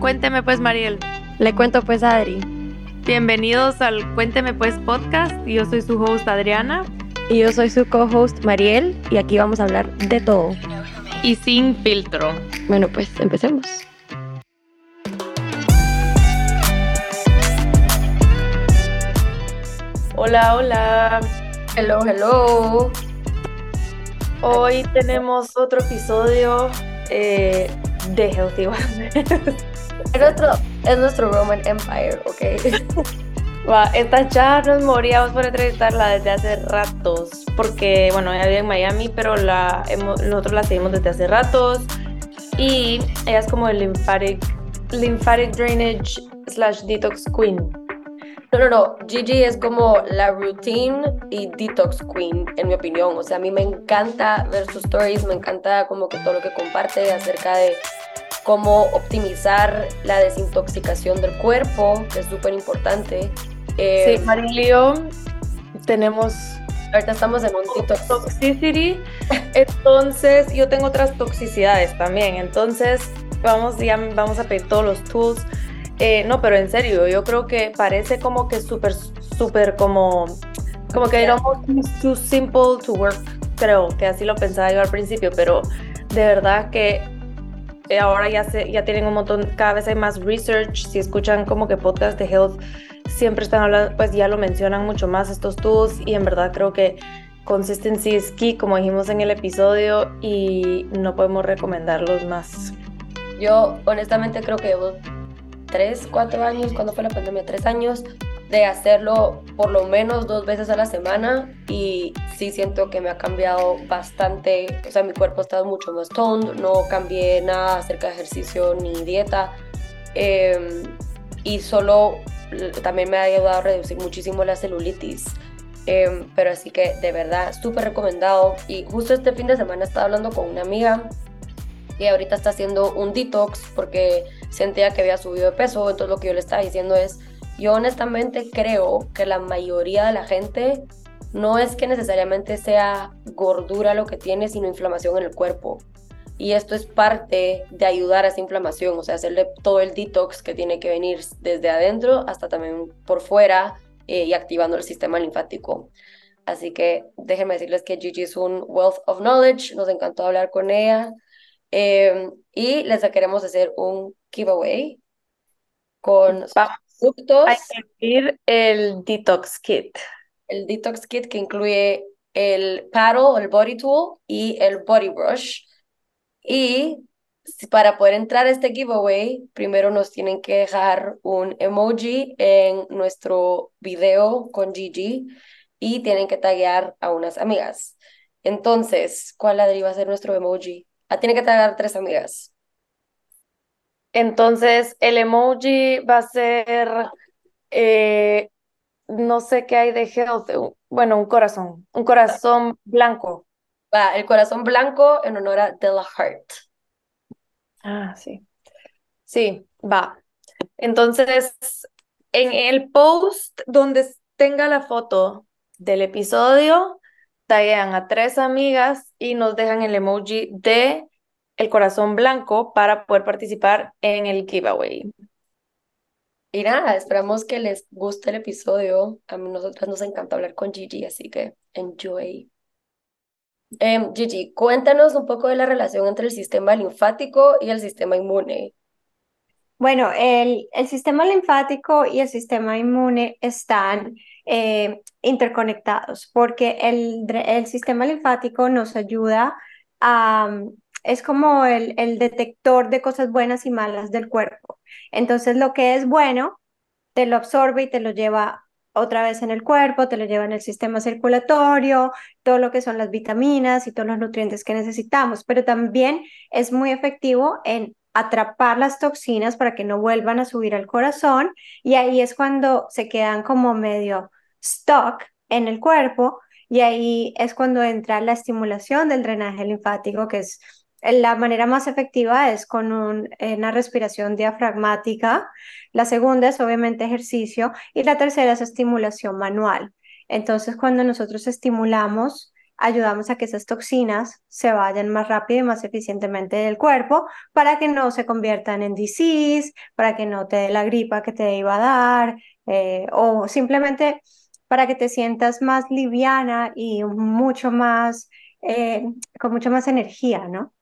Cuénteme pues, Mariel. Le cuento pues a Adri. Bienvenidos al Cuénteme pues podcast. Yo soy su host Adriana. Y yo soy su co-host Mariel. Y aquí vamos a hablar de todo. Y sin filtro. Bueno, pues empecemos. Hola, hola. Hello, hello. Hoy tenemos otro episodio eh, de Healthy Wellness. Es nuestro, es nuestro Roman Empire, ¿ok? Va, esta ya nos moríamos por entrevistarla desde hace ratos, porque, bueno, ella vive en Miami, pero la, nosotros la seguimos desde hace ratos. Y ella es como el lymphatic, lymphatic drainage slash detox queen. No, no, no. Gigi es como la routine y detox queen, en mi opinión. O sea, a mí me encanta ver sus stories, me encanta como que todo lo que comparte acerca de cómo optimizar la desintoxicación del cuerpo, que es súper importante. Eh, sí, Marilio, tenemos... Ahorita estamos en un detox. Toxicity, entonces yo tengo otras toxicidades también, entonces vamos, ya vamos a pedir todos los tools. Eh, no, pero en serio, yo creo que parece como que súper, súper como, como que era too simple to work, creo que así lo pensaba yo al principio, pero de verdad que eh, ahora ya, se, ya tienen un montón, cada vez hay más research, si escuchan como que podcast de health, siempre están hablando, pues ya lo mencionan mucho más estos tools y en verdad creo que consistency es key, como dijimos en el episodio, y no podemos recomendarlos más. Yo honestamente creo que tres, cuatro años, cuando fue la pandemia, tres años, de hacerlo por lo menos dos veces a la semana y sí siento que me ha cambiado bastante, o sea, mi cuerpo ha estado mucho más toned, no cambié nada acerca de ejercicio ni dieta em, y solo también me ha ayudado a reducir muchísimo la celulitis. Em, pero así que de verdad, súper recomendado. Y justo este fin de semana estaba hablando con una amiga y ahorita está haciendo un detox porque sentía que había subido de peso. Entonces lo que yo le estaba diciendo es, yo honestamente creo que la mayoría de la gente no es que necesariamente sea gordura lo que tiene, sino inflamación en el cuerpo. Y esto es parte de ayudar a esa inflamación, o sea, hacerle todo el detox que tiene que venir desde adentro hasta también por fuera eh, y activando el sistema linfático. Así que déjenme decirles que Gigi es un wealth of knowledge, nos encantó hablar con ella. Eh, y les queremos hacer un giveaway con hay que pedir el Detox Kit. El Detox Kit que incluye el paddle, el body tool y el body brush. Y para poder entrar a este giveaway, primero nos tienen que dejar un emoji en nuestro video con Gigi y tienen que taguear a unas amigas. Entonces, ¿cuál Adri va a ser nuestro emoji? Ah, tiene que tagar tres amigas. Entonces, el emoji va a ser, eh, no sé qué hay de health, bueno, un corazón, un corazón blanco. Va, el corazón blanco en honor a Della Hart. Ah, sí. Sí, va. Entonces, en el post donde tenga la foto del episodio, taguean a tres amigas y nos dejan el emoji de el corazón blanco para poder participar en el giveaway. Y nada, esperamos que les guste el episodio. A nosotros nos encanta hablar con Gigi, así que enjoy. Em, Gigi, cuéntanos un poco de la relación entre el sistema linfático y el sistema inmune. Bueno, el, el sistema linfático y el sistema inmune están eh, interconectados porque el, el sistema linfático nos ayuda a, es como el, el detector de cosas buenas y malas del cuerpo. Entonces lo que es bueno, te lo absorbe y te lo lleva otra vez en el cuerpo, te lo lleva en el sistema circulatorio, todo lo que son las vitaminas y todos los nutrientes que necesitamos, pero también es muy efectivo en atrapar las toxinas para que no vuelvan a subir al corazón y ahí es cuando se quedan como medio stuck en el cuerpo y ahí es cuando entra la estimulación del drenaje linfático que es la manera más efectiva es con una respiración diafragmática, la segunda es obviamente ejercicio y la tercera es estimulación manual. Entonces, cuando nosotros estimulamos ayudamos a que esas toxinas se vayan más rápido y más eficientemente del cuerpo para que no se conviertan en disease, para que no te dé la gripa que te iba a dar, eh, o simplemente para que te sientas más liviana y mucho más, eh, con mucha más energía, ¿no?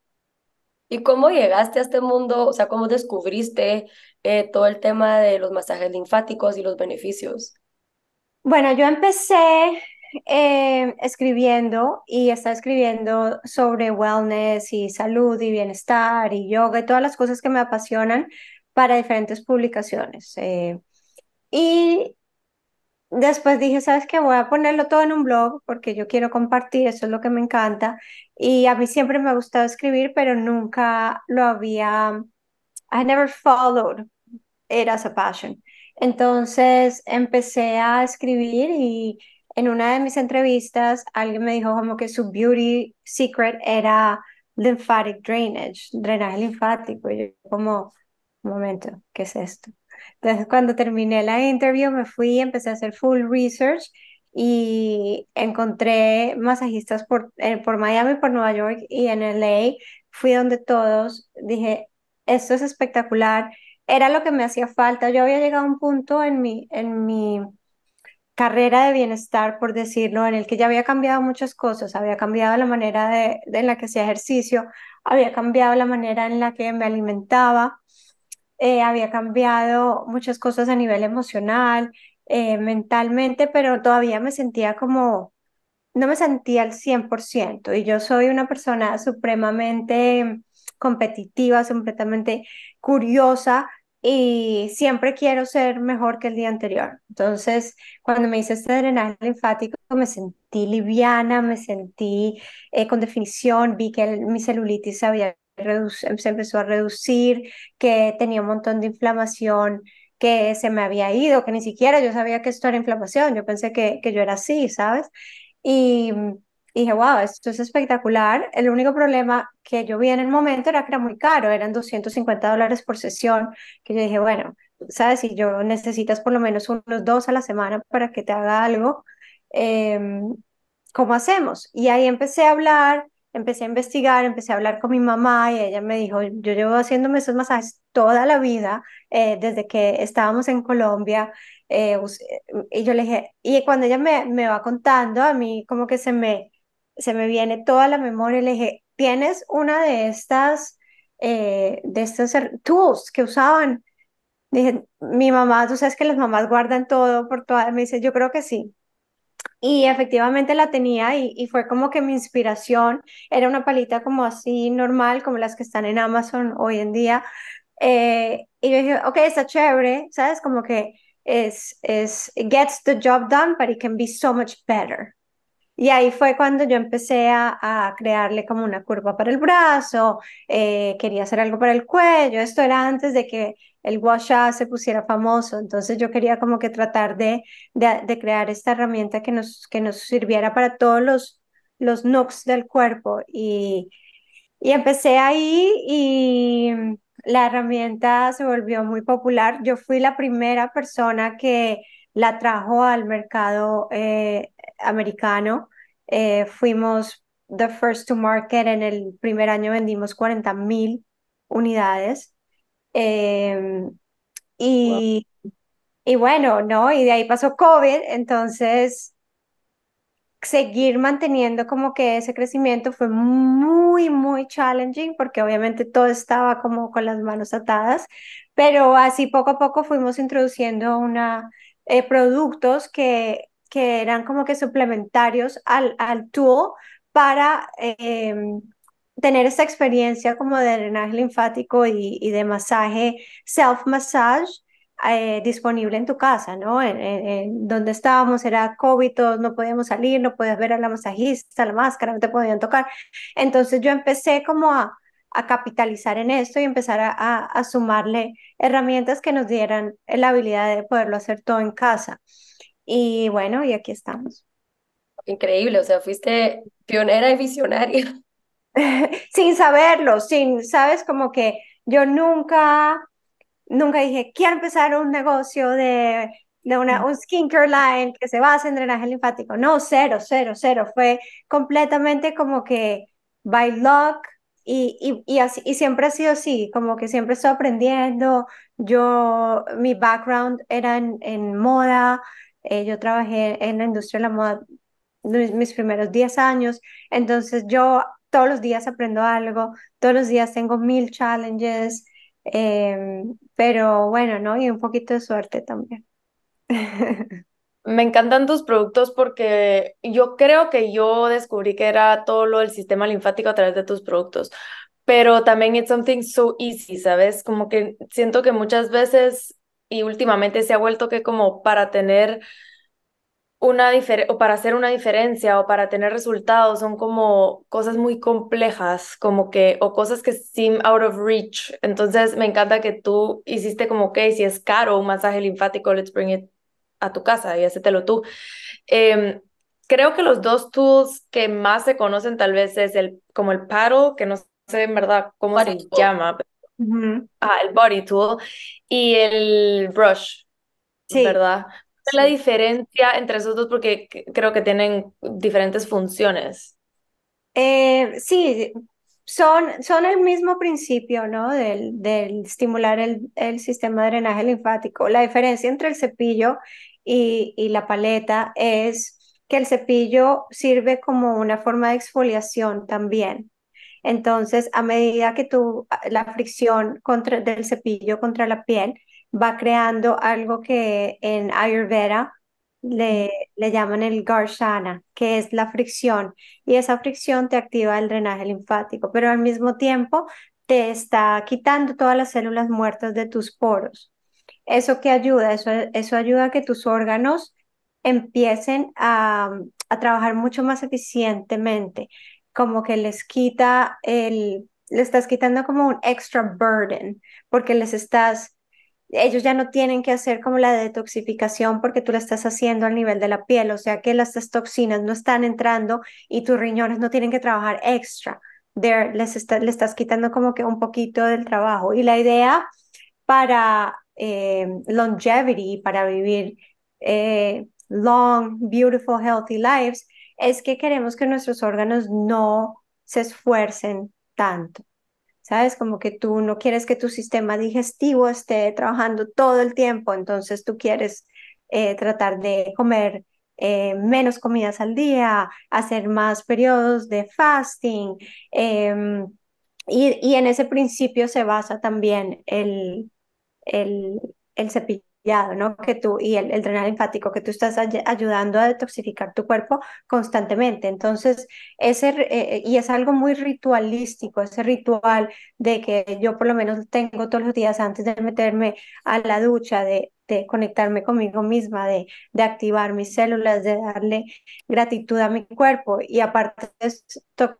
¿Y cómo llegaste a este mundo? O sea, ¿cómo descubriste eh, todo el tema de los masajes linfáticos y los beneficios? Bueno, yo empecé eh, escribiendo y estaba escribiendo sobre wellness y salud y bienestar y yoga y todas las cosas que me apasionan para diferentes publicaciones. Eh, y después dije, ¿sabes qué? Voy a ponerlo todo en un blog porque yo quiero compartir, eso es lo que me encanta. Y a mí siempre me ha gustado escribir, pero nunca lo había, I never followed it as a passion. Entonces empecé a escribir y en una de mis entrevistas alguien me dijo como que su beauty secret era lymphatic drainage, drenaje linfático. Y yo como, un momento, ¿qué es esto? Entonces cuando terminé la interview me fui, empecé a hacer full research y encontré masajistas por, eh, por Miami, por Nueva York y en LA. Fui donde todos, dije, esto es espectacular. Era lo que me hacía falta. Yo había llegado a un punto en mi, en mi carrera de bienestar, por decirlo, en el que ya había cambiado muchas cosas, había cambiado la manera de, en la que hacía ejercicio, había cambiado la manera en la que me alimentaba, eh, había cambiado muchas cosas a nivel emocional, eh, mentalmente, pero todavía me sentía como, no me sentía al 100%, y yo soy una persona supremamente competitiva, completamente curiosa, y siempre quiero ser mejor que el día anterior. Entonces, cuando me hice este drenaje linfático, me sentí liviana, me sentí eh, con definición, vi que mi celulitis había se empezó a reducir, que tenía un montón de inflamación que se me había ido, que ni siquiera yo sabía que esto era inflamación, yo pensé que, que yo era así, ¿sabes? Y dije, wow, esto es espectacular. El único problema que yo vi en el momento era que era muy caro, eran 250 dólares por sesión, que yo dije, bueno, sabes, si yo necesitas por lo menos unos dos a la semana para que te haga algo, em, ¿cómo hacemos? Y ahí empecé a hablar, empecé a investigar, empecé a hablar con mi mamá y ella me dijo, yo llevo haciéndome esos masajes toda la vida, eh, desde que estábamos en Colombia. Eh, y yo le dije, y cuando ella me, me va contando, a mí como que se me se me viene toda la memoria le dije, ¿tienes una de estas, eh, de estos tools que usaban? Dije, mi mamá, tú sabes que las mamás guardan todo por toda, me dice, yo creo que sí. Y efectivamente la tenía y, y, fue como que mi inspiración era una palita como así normal, como las que están en Amazon hoy en día. Eh, y yo dije, ok, está chévere, ¿sabes? Como que es, es, it gets the job done, but it can be so much better. Y ahí fue cuando yo empecé a, crearle como una curva para el brazo, eh, quería hacer algo para el cuello, esto era antes de que el washa se pusiera famoso, entonces yo quería como que tratar de, de, crear esta herramienta que nos, que nos sirviera para todos los, los nooks del cuerpo y, y empecé ahí y la herramienta se volvió muy popular. Yo fui la primera persona que la trajo al mercado eh, americano. Eh, fuimos the first to market, en el primer año vendimos 40 mil unidades. Em, y, y bueno, ¿no? Y de ahí pasó COVID, entonces seguir manteniendo como que ese crecimiento fue muy, muy challenging porque obviamente todo estaba como con las manos atadas, pero así poco a poco fuimos introduciendo una, eh, productos que que eran como que suplementarios al, al para em, tener esa experiencia como de drenaje linfático y, y de masaje, self-massage. Eh, disponible en tu casa, ¿no? En, donde estábamos era COVID, todos no podíamos salir, no podías ver a la masajista, la máscara, no te podían tocar. Entonces yo empecé como a, a capitalizar en esto y empezar a, a, a, sumarle herramientas que nos dieran la habilidad de poderlo hacer todo en casa. Y bueno, y aquí estamos. Increíble, o sea, fuiste pionera y visionaria. sin saberlo, sin, sabes, como que yo nunca, nunca dije, quiero empezar un negocio de de una, un skincare line que se basa en drenaje linfático. No, cero, cero, cero. Fue completamente como que by luck y, y, así, y siempre ha sido así, como que siempre estoy aprendiendo. Yo, mi background era en, en moda, eh, yo trabajé en la industria de la moda mis primeros 10 años, entonces yo todos los días aprendo algo, todos los días tengo mil challenges, em, pero bueno, ¿no? Y un poquito de suerte también. Me encantan tus productos porque yo creo que yo descubrí que era todo lo del sistema linfático a través de tus productos, pero también it's something so easy, ¿sabes? Como que siento que muchas veces y últimamente se ha vuelto que como para tener una o para hacer una diferencia o para tener resultados son como cosas muy complejas, como que, o cosas que seem out of reach. Entonces me encanta que tú hiciste como, que si es caro un masaje linfático, let's bring it a tu casa y hacételo tú. Em, creo que los dos tools que más se conocen tal vez es el, como el paddle, que no sé en verdad cómo se llama. Ah, el body tool y el brush, sí. ¿verdad? es la diferencia entre esos dos? Porque creo que tienen diferentes funciones. Eh, sí, son, son el mismo principio, ¿no? Del, del estimular el, el, sistema de drenaje linfático. La diferencia entre el cepillo y, y la paleta es que el cepillo sirve como una forma de exfoliación también. Entonces, a medida que tú, la fricción contra, del cepillo contra la piel va creando algo que en Ayurveda le, le llaman el Garshana, que es la fricción, y esa fricción te activa el drenaje linfático, pero al mismo tiempo te está quitando todas las células muertas de tus poros. ¿Eso que ayuda? Eso, eso ayuda a que tus órganos empiecen a, a trabajar mucho más eficientemente, como que les quita el, le estás quitando como un extra burden, porque les estás ellos ya no tienen que hacer como la detoxificación porque tú la estás haciendo al nivel de la piel, o sea que las toxinas no están entrando y tus riñones no tienen que trabajar extra. les le estás quitando como que un poquito del trabajo. Y la idea para eh, longevity, para vivir eh, long, beautiful, healthy lives, es que queremos que nuestros órganos no se esfuercen tanto. ¿sabes? Como que tú no quieres que tu sistema digestivo esté trabajando todo el tiempo, entonces tú quieres eh, tratar de comer eh, menos comidas al día, hacer más periodos de fasting. Em, y, y, en ese principio se basa también el, el, el cepillo ¿no? Que tú, y el, el drenaje linfático, que tú estás ayudando a detoxificar tu cuerpo constantemente. Entonces, ese, eh, eh, y es algo muy ritualístico, ese ritual de que yo por lo menos tengo todos los días antes de meterme a la ducha, de, de conectarme conmigo misma, de, de activar mis células, de darle gratitud a mi cuerpo y aparte de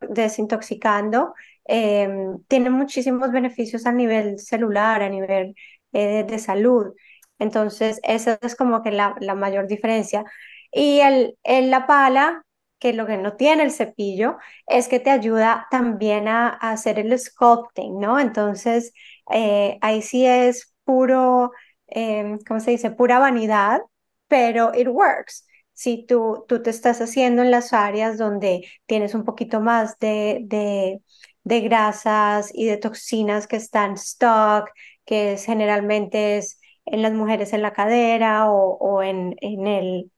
desintoxicando, em, tiene muchísimos beneficios a nivel celular, a nivel eh, de salud. Entonces, esa es como que la, la mayor diferencia. Y el, el, la pala, que lo que no tiene el cepillo, es que te ayuda también a, hacer el sculpting, ¿no? Entonces, eh, ahí sí es puro, eh, ¿cómo se dice? Pura vanidad, pero it works. Si tú, tú te estás haciendo en las áreas donde tienes un poquito más de, de, de grasas y de toxinas que están stuck, que generalmente es en las mujeres en la cadera o, o en, en el,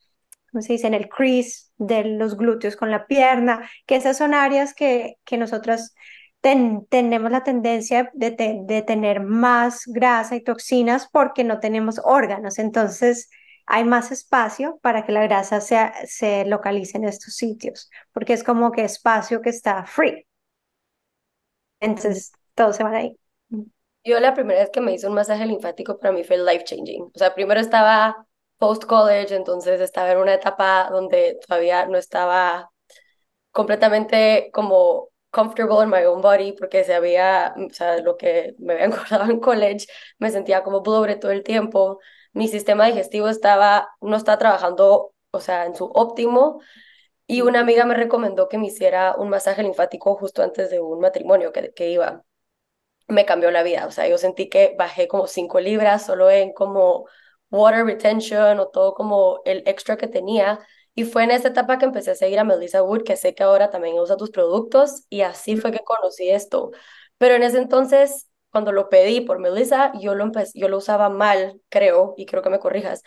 ¿cómo se dice? En el crease de los glúteos con la pierna, que esas son áreas que, que nosotras tenemos la tendencia de, de, tener más grasa y toxinas porque no tenemos órganos. Entonces, hay más espacio para que la grasa se localice en estos sitios, porque es como que espacio que está free. Entonces, todo se va ahí. Yo la primera vez que me hice un masaje linfático para mí fue life changing. O sea, primero estaba post college, entonces estaba en una etapa donde todavía no estaba completamente como comfortable in my own body porque se había, o sea, lo que me había engordado en college, me sentía como pobre todo el tiempo. Mi sistema digestivo estaba, no estaba trabajando, o sea, en su óptimo. Y una amiga me recomendó que me hiciera un masaje linfático justo antes de un matrimonio que, que iba me cambió la vida. O sea, yo sentí que bajé como cinco libras solo en como water retention o todo como el extra que tenía. Y fue en esa etapa que empecé a seguir a Melissa Wood, que sé que ahora también usa tus productos, y así fue que conocí esto. Pero en ese entonces, cuando lo pedí por Melissa, yo lo, yo lo usaba mal, creo, y creo que me corrijas,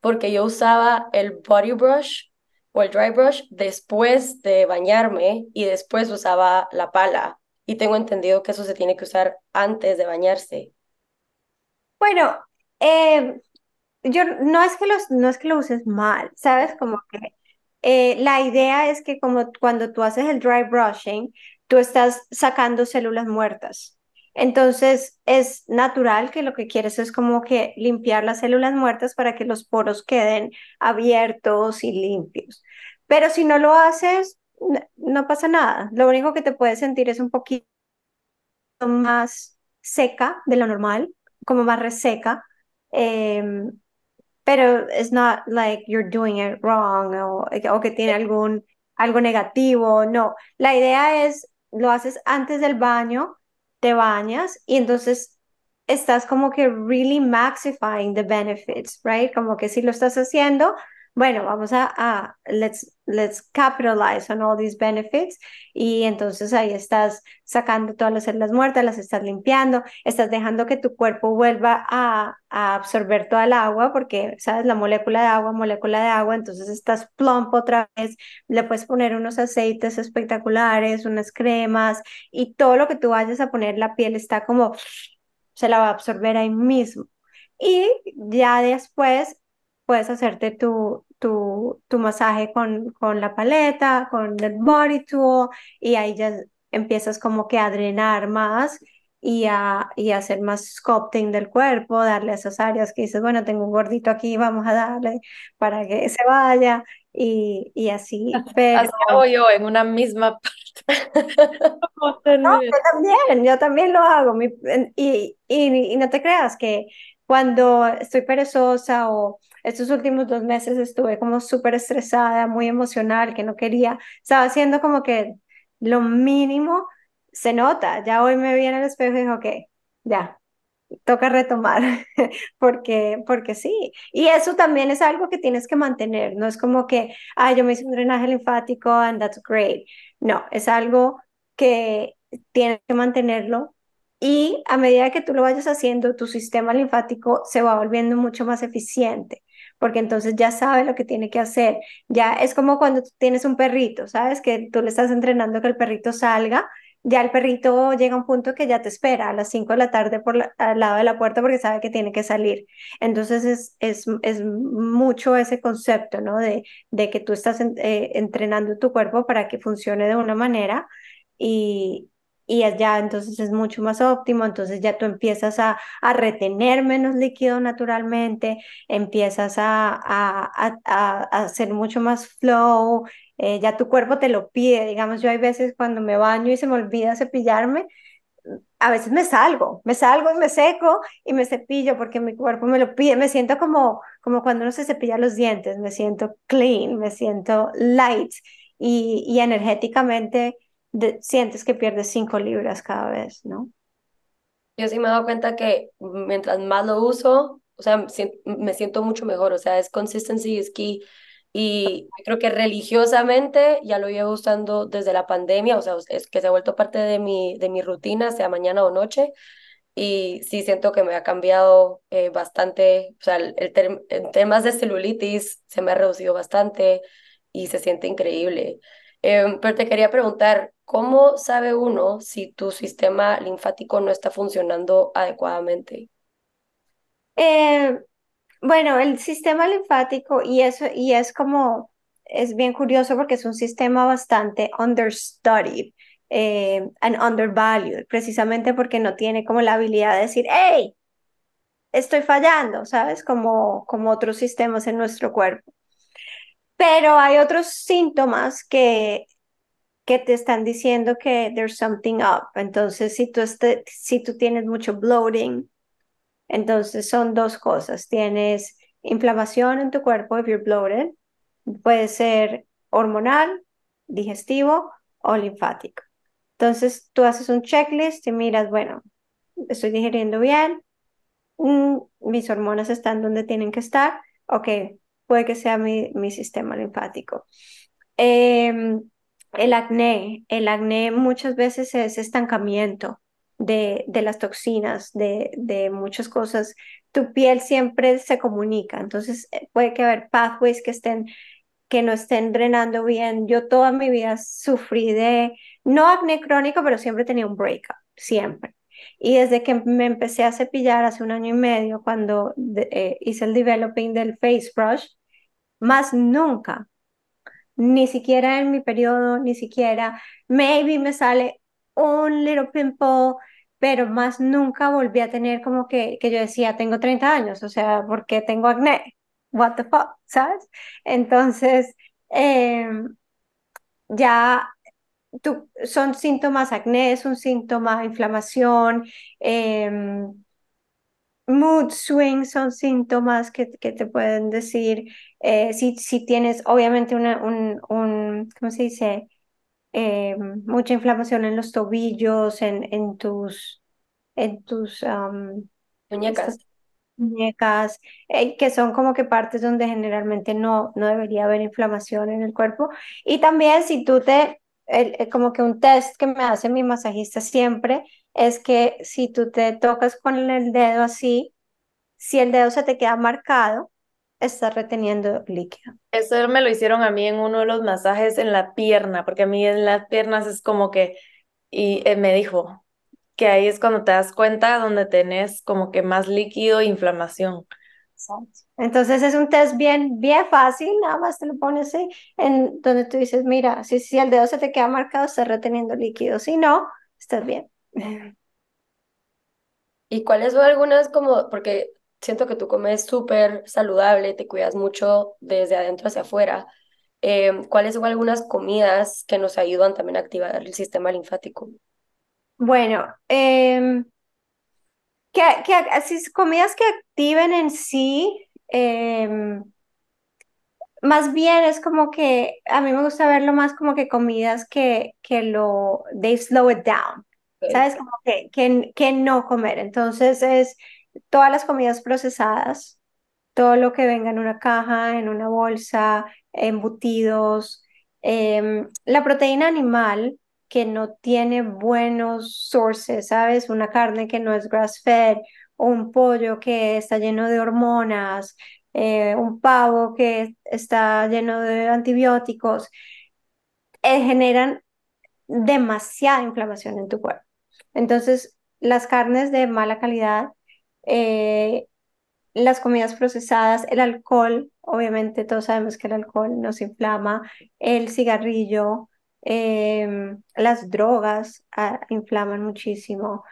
porque yo usaba el body brush o el dry brush después de bañarme y después usaba la pala. Y tengo entendido que eso se tiene que usar antes de bañarse. Bueno, eh, yo no es que los, no es que lo uses mal, ¿sabes? Como que eh, la idea es que como cuando tú haces el dry brushing, tú estás sacando células muertas. Entonces es natural que lo que quieres es como que limpiar las células muertas para que los poros queden abiertos y limpios. Pero si no lo haces, no pasa nada. Lo único que te puedes sentir es un poquito más seca de lo normal, como más reseca. Em, pero es not like you're doing it wrong o, o que tiene algún algo negativo, no. La idea es, lo haces antes del baño, te bañas y entonces estás como que really maxifying the benefits, right? Como que si lo estás haciendo, bueno, vamos a, a let's, let's capitalize on all these benefits y entonces ahí estás sacando todas las células muertas, las estás limpiando, estás dejando que tu cuerpo vuelva a, a absorber toda el agua porque, sabes, la molécula de agua, molécula de agua, entonces estás plump otra vez, le puedes poner unos aceites espectaculares, unas cremas y todo lo que tú vayas a poner, la piel está como, se la va a absorber ahí mismo. Y ya después puedes hacerte tu, tu, tu masaje con, con la paleta, con el body tool, y ahí ya empiezas como que a drenar más y a, y hacer más sculpting del cuerpo, darle a esas áreas que dices, bueno, tengo un gordito aquí, vamos a darle para que se vaya y, y así. Pero... Así hago yo en una misma parte. no, yo también, yo también lo hago. y, y, y no te creas que cuando estoy perezosa o estos últimos dos meses estuve como súper estresada, muy emocional, que no quería, estaba haciendo como que lo mínimo se nota. Ya hoy me vi en el espejo y dije, ok, ya, toca retomar, porque, porque sí. Y eso también es algo que tienes que mantener, no es como que, ah, yo me hice un drenaje linfático and that's great. No, es algo que tienes que mantenerlo y a medida que tú lo vayas haciendo, tu sistema linfático se va volviendo mucho más eficiente porque entonces ya sabe lo que tiene que hacer. Ya es como cuando tienes un perrito, ¿sabes? Que tú le estás entrenando que el perrito salga, ya el perrito llega a un punto que ya te espera a las 5 de la tarde por al lado de la puerta porque sabe que tiene que salir. Entonces es, es, es mucho ese concepto, ¿no? De, de que tú estás eh, entrenando tu cuerpo para que funcione de una manera y, y ya entonces es mucho más óptimo, entonces ya tú empiezas a, a retener menos líquido naturalmente, empiezas a, a, a, hacer mucho más flow, eh, ya tu cuerpo te lo pide, digamos, yo hay veces cuando me baño y se me olvida cepillarme, a veces me salgo, me salgo y me seco y me cepillo porque mi cuerpo me lo pide, me siento como, como cuando uno se cepilla los dientes, me siento clean, me siento light y, y energéticamente sientes que pierdes cinco libras cada vez, ¿no? Yo sí me he dado cuenta que mientras más lo uso, o sea, me siento mucho mejor, o sea, es consistency is key. Y creo que religiosamente ya lo llevo usando desde la pandemia, o sea, es que se ha vuelto parte de mi, de mi rutina, sea mañana o noche. Y sí siento que me ha cambiado eh, bastante, o sea, el, en temas de celulitis se me ha reducido bastante y se siente increíble. Em, pero te quería preguntar, ¿cómo sabe uno si tu sistema linfático no está funcionando adecuadamente? Eh, bueno, el sistema linfático, y eso, y es como, es bien curioso porque es un sistema bastante understudied eh, and undervalued, precisamente porque no tiene como la habilidad de decir, hey, estoy fallando, ¿sabes? Como, como otros sistemas en nuestro cuerpo. Pero hay otros síntomas que, que te están diciendo que there's something up. Entonces, si tú, este, si tú tienes mucho bloating, entonces son dos cosas. Tienes inflamación en tu cuerpo, if you're bloated, puede ser hormonal, digestivo o linfático. Entonces, tú haces un checklist y miras, bueno, estoy digiriendo bien, mm, mis hormonas están donde tienen que estar, ok, puede que sea mi, mi sistema linfático. Em, el acné, el acné muchas veces es estancamiento de, de las toxinas, de, de, muchas cosas. Tu piel siempre se comunica, entonces eh, puede que haber pathways que estén que no estén drenando bien. Yo toda mi vida sufrí de, no acné crónico, pero siempre tenía un breakup, siempre. Y desde que me empecé a cepillar hace un año y medio, cuando eh, hice el developing del face brush, más nunca, ni siquiera en mi periodo, ni siquiera, maybe me sale un little pimple, pero más nunca volví a tener como que, que yo decía, tengo 30 años, o sea, porque tengo acné? What the fuck, ¿sabes? Entonces, em, ya son síntomas acné, es un síntoma inflamación, em, mood swings son síntomas que, que te pueden decir eh, si, si, tienes obviamente una, un, un, ¿cómo se dice? Em, mucha inflamación en los tobillos, en, en tus, en tus muñecas muñecas, eh, que son como que partes donde generalmente no, no debería haber inflamación en el cuerpo. Y también si tú te, como que un test que me hace mi masajista siempre es que si tú te tocas con el dedo así, si el dedo se te queda marcado, estás reteniendo líquido. Eso me lo hicieron a mí en uno de los masajes en la pierna, porque a mí en las piernas es como que, y eh, me dijo, que ahí es cuando te das cuenta donde tenés como que más líquido e inflamación. Entonces es un test bien, bien fácil, nada más te lo pones ahí, en donde tú dices, mira, si, si el dedo se te queda marcado, estás reteniendo líquido, si no, estás bien. ¿Y cuáles son algunas como, porque siento que tú comes súper saludable, te cuidas mucho desde adentro hacia afuera, eh, ¿cuáles son algunas comidas que nos ayudan también a activar el sistema linfático? Bueno, eh, que, que así, comidas que activen en sí, em, más bien es como que a mí me gusta verlo más como que comidas que, que lo, they slow it down, ¿sabes? Como que, que, no comer. Entonces es todas las comidas procesadas, todo lo que venga en una caja, en una bolsa, embutidos, em, la proteína animal que no tiene buenos sources, ¿sabes? Una carne que no es grass-fed, un pollo que está lleno de hormonas, eh, un pavo que está lleno de antibióticos, eh, generan demasiada inflamación en tu cuerpo. Entonces, las carnes de mala calidad, eh, las comidas procesadas, el alcohol, obviamente todos sabemos que el alcohol nos inflama, el cigarrillo, Em, las drogas ah, inflaman muchísimo.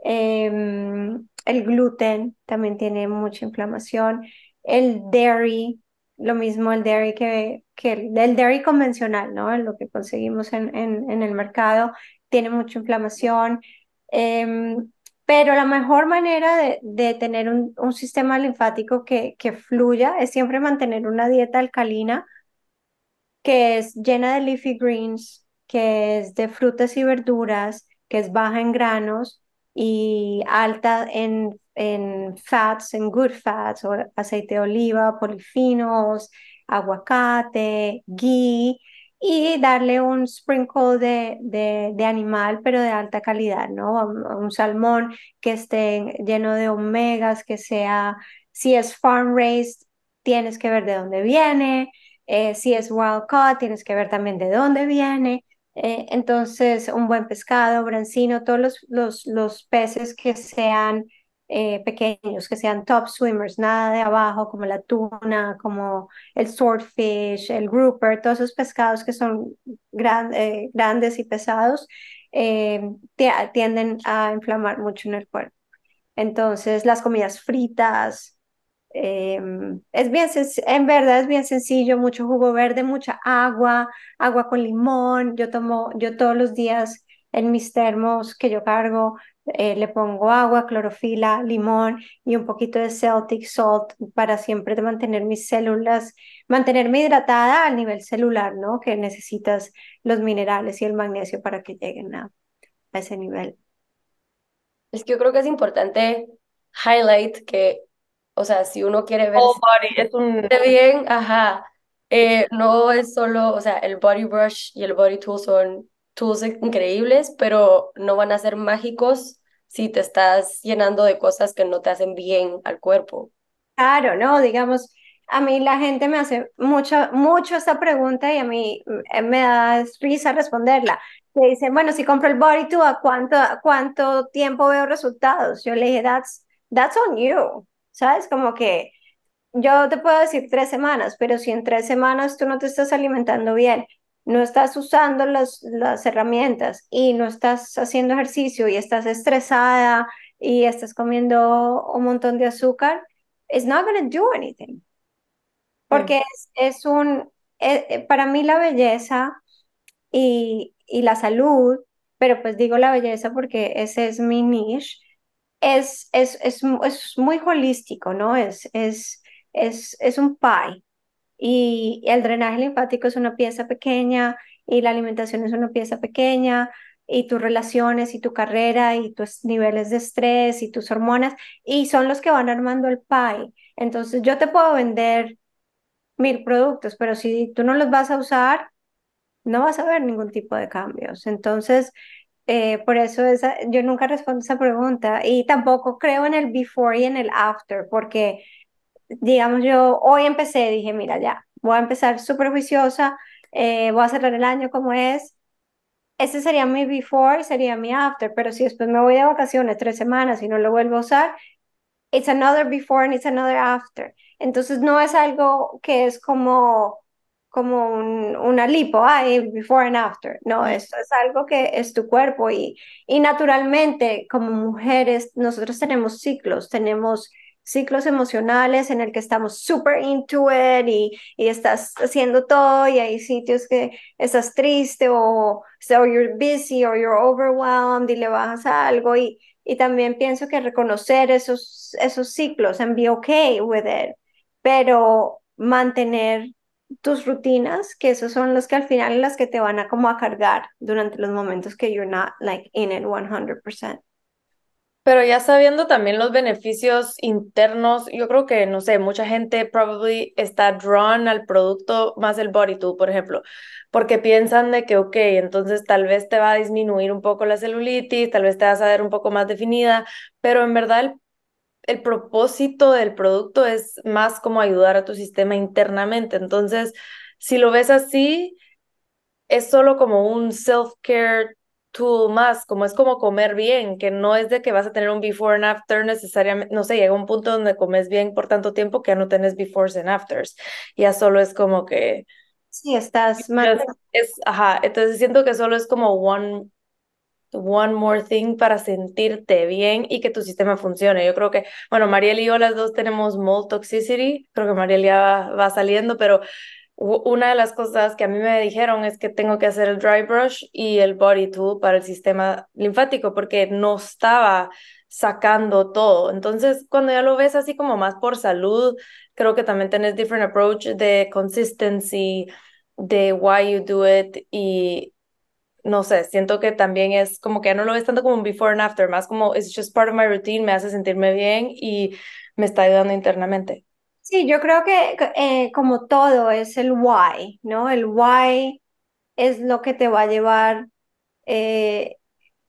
Em, el gluten también tiene mucha inflamación. El dairy, lo mismo el dairy que, el, dairy convencional, ¿no? Lo que conseguimos en, en, el mercado, tiene mucha inflamación. Em, pero la mejor manera de, de tener un, un, sistema linfático que, que fluya es siempre mantener una dieta alcalina que es llena de leafy greens, que es de frutas y verduras, que es baja en granos y alta en, en fats, en good fats, o aceite de oliva, polifinos, aguacate, ghee, y darle un sprinkle de, de, de, animal, pero de alta calidad, ¿no? Un salmón que esté lleno de omegas, que sea, si es farm raised, tienes que ver de dónde viene, eh, si es wild caught, tienes que ver también de dónde viene. Eh, entonces, un buen pescado, brancino, todos los, los, los peces que sean eh, pequeños, que sean top swimmers, nada de abajo, como la tuna, como el swordfish, el grouper, todos esos pescados que son eh, grandes y pesados, tienden a inflamar mucho en el cuerpo. Entonces, las comidas fritas, Em, es bien, en verdad es bien sencillo, mucho jugo verde, mucha agua, agua con limón. Yo tomo, yo todos los días en mis termos que yo cargo, eh, le pongo agua, clorofila, limón y un poquito de Celtic salt para siempre mantener mis células, mantenerme hidratada al nivel celular, ¿no? Que necesitas los minerales y el magnesio para que lleguen a, a ese nivel. Es que yo creo que es importante highlight que, o sea, si uno quiere ver es un... bien, ajá, eh, no es solo, o sea, el body brush y el body tool son tools increíbles, pero no van a ser mágicos si te estás llenando de cosas que no te hacen bien al cuerpo. Claro, ¿no? Digamos, a mí la gente me hace mucho, mucho esta pregunta y a mí eh, me da risa responderla. Le dicen, bueno, si compro el Body ¿a cuánto, cuánto tiempo veo resultados? Yo le dije, that's, that's on you, ¿sabes? Como que yo te puedo decir tres semanas, pero si en tres semanas tú no te estás alimentando bien, no estás usando las, las herramientas y no estás haciendo ejercicio y estás estresada y estás comiendo un montón de azúcar, it's not going to do anything. Porque es, es un, eh, eh, para mí la belleza y, y la salud, pero pues digo la belleza porque ese es mi niche, es, es, es, es muy holístico, ¿no? Es, es, es, es un pie. Y el drenaje linfático es una pieza pequeña y la alimentación es una pieza pequeña y tus relaciones y tu carrera y tus niveles de estrés y tus hormonas y son los que van armando el pie. Entonces yo te puedo vender mil productos, pero si tú no los vas a usar, no vas a ver ningún tipo de cambios. Entonces, eh, por eso esa, yo nunca respondo esa pregunta y tampoco creo en el before y en el after, porque, digamos, yo hoy empecé, dije, mira, ya, voy a empezar súper juiciosa, eh, voy a cerrar el año como es. Ese sería mi before, sería mi after, pero si después me voy de vacaciones tres semanas y no lo vuelvo a usar, it's another before and it's another after. Entonces no es algo que es como, como un, una lipo, before and after. No, esto es algo que es tu cuerpo y, y naturalmente como mujeres nosotros tenemos ciclos, tenemos ciclos emocionales en el que estamos super into it y, y, estás haciendo todo y hay sitios que estás triste o so you're busy or you're overwhelmed y le bajas a algo y, y también pienso que reconocer esos, esos ciclos and be okay with it pero mantener tus rutinas, que esos son los que al final las que te van a como a cargar durante los momentos que you're not like in it 100%. Pero ya sabiendo también los beneficios internos, yo creo que, no sé, mucha gente probably está drawn al producto más el Body Tool, por ejemplo, porque piensan de que, ok, entonces tal vez te va a disminuir un poco la celulitis, tal vez te vas a ver un poco más definida, pero en verdad el el propósito del producto es más como ayudar a tu sistema internamente. Entonces, si lo ves así, es solo como un self-care tool más, como es como comer bien, que no es de que vas a tener un before and after necesariamente, no sé, llega un punto donde comes bien por tanto tiempo que ya no tienes befores and afters, ya solo es como que... Sí, estás más... Es, ajá, entonces siento que solo es como one one more thing para sentirte bien y que tu sistema funcione. Yo creo que, bueno, Mariel y yo las dos tenemos mold toxicity, creo que Mariel ya va, saliendo, pero una de las cosas que a mí me dijeron es que tengo que hacer el dry brush y el body tool para el sistema linfático porque no estaba sacando todo. Entonces, cuando ya lo ves así como más por salud, creo que también tenés different approach de consistency, de why you do it y no sé, siento que también es como que ya no lo ves tanto como un before and after, más como it's just part of my routine, me hace sentirme bien y me está ayudando internamente. Sí, yo creo que eh, como todo es el why, ¿no? El why es lo que te va a llevar eh,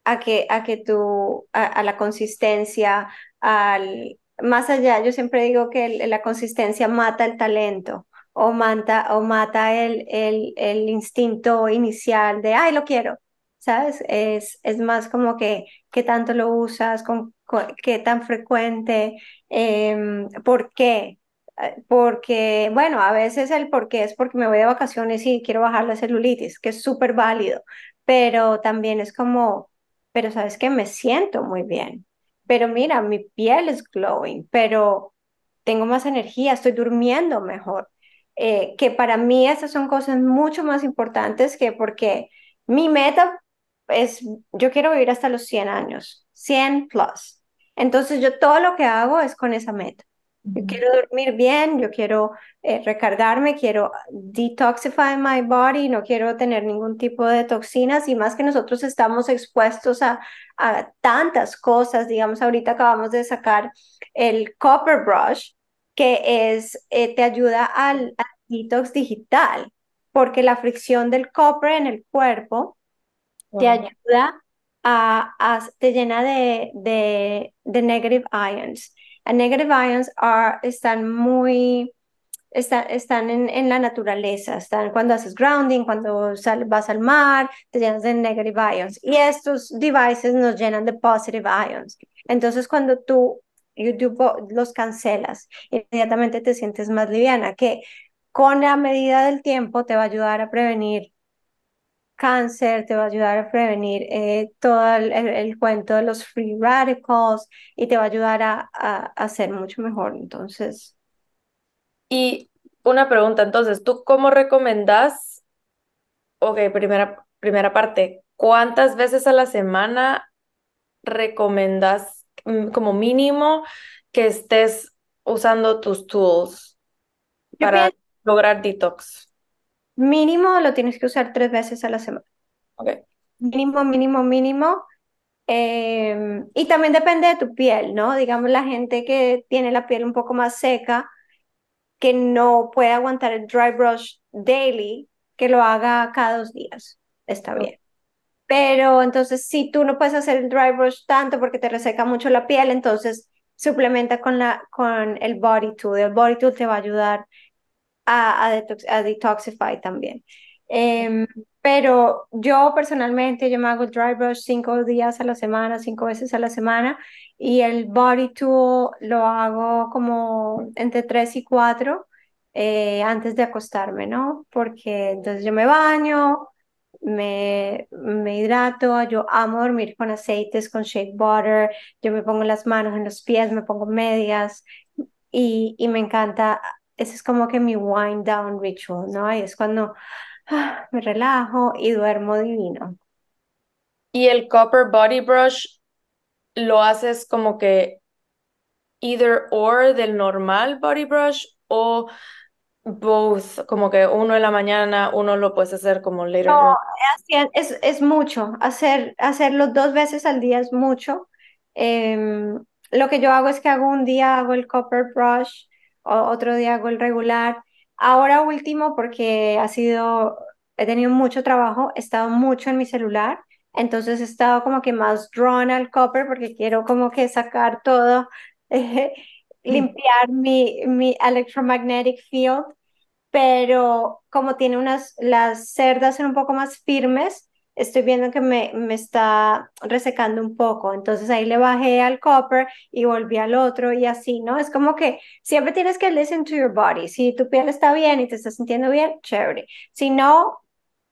a que, a que tú, a, la consistencia, al, más allá, yo siempre digo que la consistencia mata el talento o mata, o mata el, el, el instinto inicial de, ay, lo quiero, ¿sabes? Es, es más como que qué tanto lo usas, con, qué tan frecuente, em, por qué. Eh, porque, bueno, a veces el por qué es porque me voy de vacaciones y quiero bajar la celulitis, que es súper válido, pero también es como, pero sabes que me siento muy bien, pero mira, mi piel es glowing, pero tengo más energía, estoy durmiendo mejor. Eh, que para mí esas son cosas mucho más importantes que porque mi meta es, yo quiero vivir hasta los 100 años, 100 plus. Entonces yo todo lo que hago es con esa meta. Yo quiero dormir bien, yo quiero eh, recargarme, quiero detoxify my body, no quiero tener ningún tipo de toxinas y más que nosotros estamos expuestos a, a tantas cosas. Digamos, ahorita acabamos de sacar el Copper Brush, que es, eh, te ayuda al, al detox digital, porque la fricción del copper en el cuerpo te ayuda a, a- te llena de, de, de negative ions. Negative ions are, están muy, está- están en, en la naturaleza, están cuando haces grounding, cuando sal- vas al mar, te llenas de negative ions. Y estos devices nos llenan de positive ions. Entonces, cuando tú YouTube los cancelas, inmediatamente te sientes más liviana, que con la medida del tiempo te va a ayudar a prevenir cáncer, te va a ayudar a prevenir eh, todo el, cuento de los free radicals y te va a ayudar a, a, a ser mucho mejor. Entonces, Y una pregunta, entonces, ¿tú cómo recomendás? Ok, primera, primera parte, ¿cuántas veces a la semana recomendás mm, como mínimo que estés usando tus tools para lograr detox? Mínimo lo tienes que usar tres veces a la semana. Ok, Mínimo, mínimo, mínimo. Eh, y también depende de tu piel, ¿no? Digamos, la gente que tiene la piel un poco más seca, que no puede aguantar el dry brush daily, que lo haga cada dos días. Está bien. Pero entonces, si tú no puedes hacer el dry brush tanto porque te reseca mucho la piel, entonces suplementa con, la, con el body tool. El body tool te va a ayudar a, a, detox- a detoxify también. Em, pero yo personalmente, yo me hago dry brush cinco días a la semana, cinco veces a la semana, y el body tool lo hago como entre tres y cuatro eh, antes de acostarme, ¿no? Porque entonces yo me baño, me, me hidrato, yo amo dormir con aceites, con shea butter, yo me pongo las manos en los pies, me pongo medias y, y me encanta, ese es como que mi wind down ritual, ¿no? Ahí es cuando ah, me relajo y duermo divino. Y el Copper Body Brush lo haces como que either or del normal body brush o both, como que uno en la mañana, uno lo puedes hacer como later No, es, es, mucho, hacer, hacerlo dos veces al día es mucho. Em, lo que yo hago es que hago un día hago el copper brush, otro día hago el regular. Ahora último, porque ha sido, he tenido mucho trabajo, he estado mucho en mi celular, entonces he estado como que más drawn al copper porque quiero como que sacar todo, eh, limpiar mi, mi electromagnetic field pero como tiene unas, las cerdas son un poco más firmes, estoy viendo que me, me está resecando un poco, entonces ahí le bajé al copper y volví al otro y así, ¿no? Es como que siempre tienes que listen to your body, si tu piel está bien y te estás sintiendo bien, chévere, si no...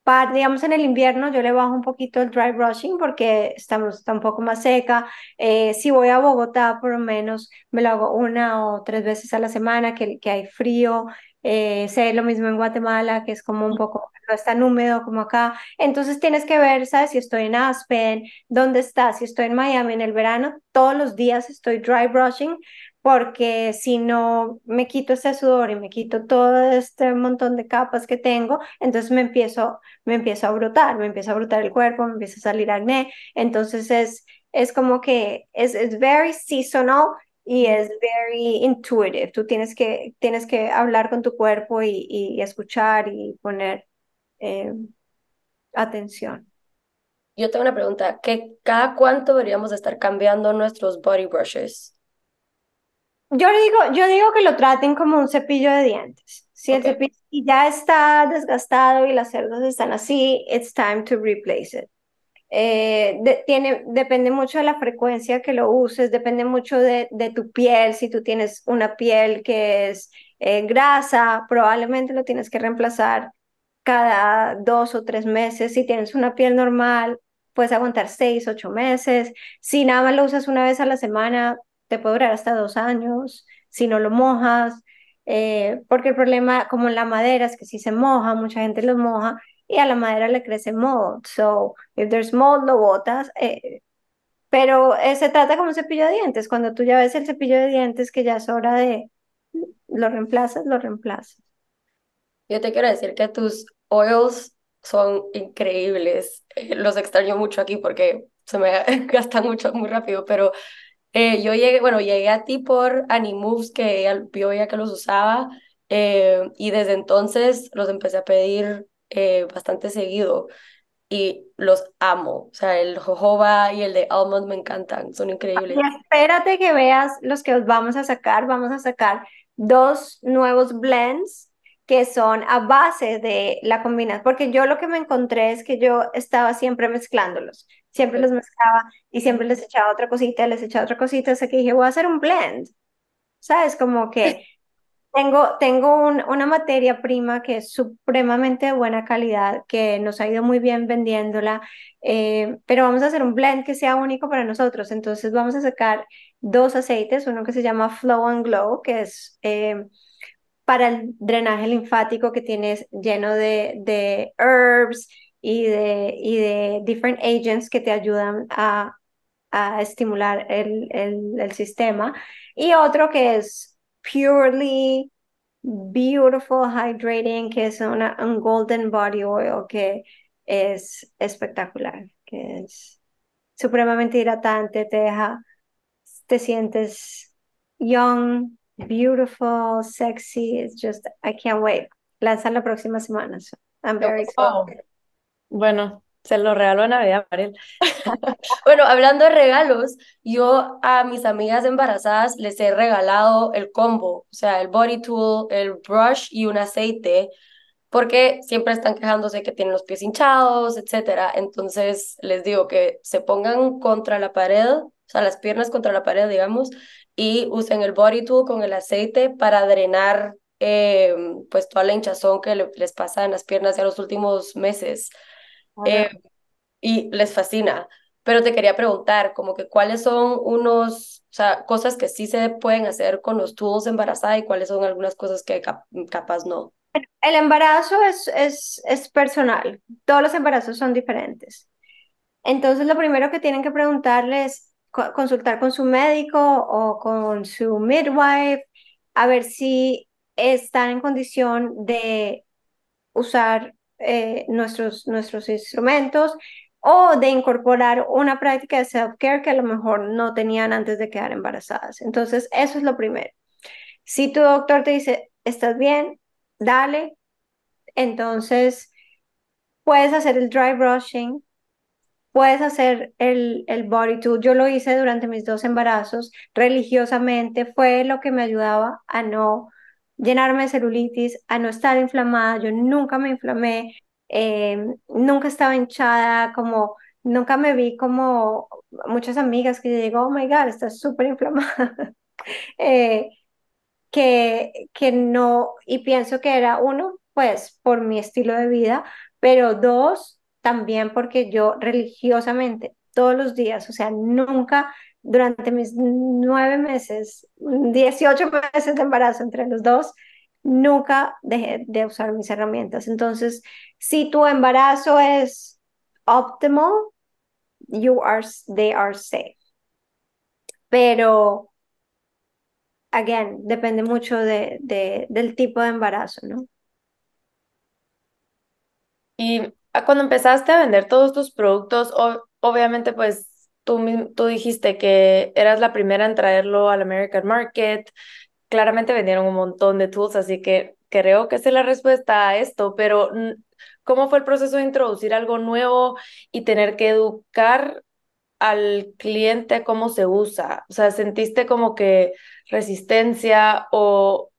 Para, digamos, en el invierno yo le bajo un poquito el dry brushing porque estamos, está un poco más seca. Eh, si voy a Bogotá, por lo menos me lo hago una o tres veces a la semana, que, que hay frío. Eh, sé lo mismo en Guatemala, que es como un poco, no es tan húmedo como acá. Entonces tienes que ver, ¿sabes? Si estoy en Aspen, ¿dónde estás? Si estoy en Miami en el verano, todos los días estoy dry brushing, porque si no me quito ese sudor y me quito todo este montón de capas que tengo, entonces me empiezo, me empiezo a brotar, me empieza a brotar el cuerpo, me empieza a salir acné. Entonces es, es como que es, es very seasonal y es very intuitive. Tú tienes que, tienes que hablar con tu cuerpo y, y escuchar y poner eh, atención. Yo tengo una pregunta, ¿qué, cada cuánto deberíamos de estar cambiando nuestros body brushes? Yo digo, yo digo que lo traten como un cepillo de dientes. Si el cepillo ya está desgastado y las cerdas están así, it's time to replace it. Eh, depende mucho de la frecuencia que lo uses, depende mucho de, tu piel. Si tú tienes una piel que es eh, grasa, probablemente lo tienes que reemplazar cada dos o tres meses. Si tienes una piel normal, puedes aguantar seis, ocho meses. Si nada más lo usas una vez a la semana, te puede durar hasta dos años. Si no lo mojas, eh, porque el problema, como en la madera, es que si se moja, mucha gente lo moja y a la madera le crece mold. So, if there's mold, lo botas. eh, pero eh, se trata como un cepillo de dientes. Cuando tú ya ves el cepillo de dientes, que ya es hora de, lo reemplazas, lo reemplazas. Yo te quiero decir que tus oils son increíbles. Eh, los extraño mucho aquí porque se me gastan mucho muy rápido, pero eh, yo llegué, bueno, llegué a ti por Animoves, que ella vio ya que los usaba, eh, y desde entonces los empecé a pedir bastante seguido y los amo. O sea, el jojoba y el de almond me encantan, son increíbles. Y espérate que veas los que os vamos a sacar. Vamos a sacar dos nuevos blends que son a base de la combinación, porque yo lo que me encontré es que yo estaba siempre mezclándolos, siempre los mezclaba y siempre les echaba otra cosita, les echaba otra cosita, así que dije, voy a hacer un blend, ¿sabes? Como que tengo, tengo una materia prima que es supremamente de buena calidad, que nos ha ido muy bien vendiéndola, eh, pero vamos a hacer un blend que sea único para nosotros, entonces vamos a sacar dos aceites, uno que se llama Flow and Glow, que es... Eh, para el drenaje linfático que tienes lleno de, de herbs y de, y de different agents que te ayudan a, a estimular el, el, el, sistema. Y otro que es purely beautiful hydrating, que es una, un golden body oil que es espectacular, que es supremamente hidratante, te deja, te sientes young, beautiful, sexy. It's just, I can't wait. Lanzan la próxima semana. So I'm very excited. Bueno, se lo regalo a Navidad, Mariel. bueno, hablando de regalos, yo a mis amigas embarazadas les he regalado el combo, o sea, el body tool, el brush y un aceite, porque siempre están quejándose que tienen los pies hinchados, etcétera. Entonces les digo que se pongan contra la pared, o sea, las piernas contra la pared, digamos, y usen el body tool con el aceite para drenar eh, pues toda la hinchazón que les pasa en las piernas ya los últimos meses. Eh, y les fascina. Pero te quería preguntar, como que cuáles son unos, o sea, cosas que sí se pueden hacer con los tools embarazada y cuáles son algunas cosas que capaz no. El embarazo es, es, es personal, todos los embarazos son diferentes. Entonces, lo primero que tienen que preguntarles consultar con su médico o con su midwife a ver si están en condición de usar eh, nuestros, nuestros instrumentos o de incorporar una práctica de self-care que a lo mejor no tenían antes de quedar embarazadas. Entonces, eso es lo primero. Si tu doctor te dice, estás bien, dale, entonces puedes hacer el dry brushing, puedes hacer el, el body tool. Yo lo hice durante mis dos embarazos religiosamente, fue lo que me ayudaba a no llenarme de celulitis, a no estar inflamada. Yo nunca me inflamé, em, nunca estaba hinchada, como nunca me vi como muchas amigas que digo, oh my God, estás súper inflamada. eh, que, que no, y pienso que era uno, pues por mi estilo de vida, pero dos, también porque yo religiosamente, todos los días, o sea, nunca durante mis nueve meses, 18 meses de embarazo entre los dos, nunca dejé de usar mis herramientas. Entonces, si tu embarazo es optimal, you are, they are safe. Pero, again, depende mucho de, de, del tipo de embarazo, ¿no? Y cuando empezaste a vender todos tus productos, obviamente pues tú, tú dijiste que eras la primera en traerlo al American Market, claramente vendieron un montón de tools, así que creo que es la respuesta a esto, pero ¿cómo fue el proceso de introducir algo nuevo y tener que educar al cliente cómo se usa? O sea, ¿sentiste como que resistencia o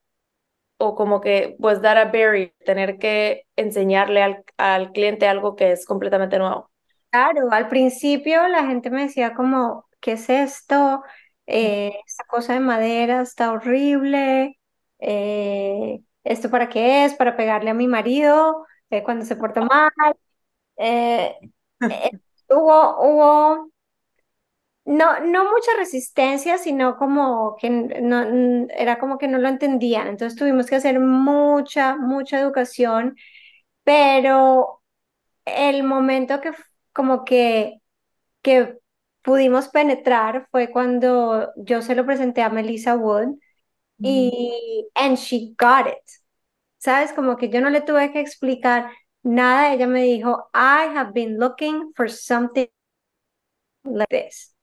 o como que pues dar a Barry, tener que enseñarle al, al cliente algo que es completamente nuevo. Claro, al principio la gente me decía como, ¿qué es esto? Eh, esta cosa de madera está horrible. Eh, ¿esto para qué es? Para pegarle a mi marido eh, cuando se porta mal. hubo, hubo no, no mucha resistencia, sino como que no, era como que no lo entendían. Entonces tuvimos que hacer mucha, mucha educación, pero el momento que como que, que pudimos penetrar fue cuando yo se lo presenté a Melissa Wood y and she got it. ¿Sabes? Como que yo no le tuve que explicar nada, ella me dijo, I have been looking for something like this.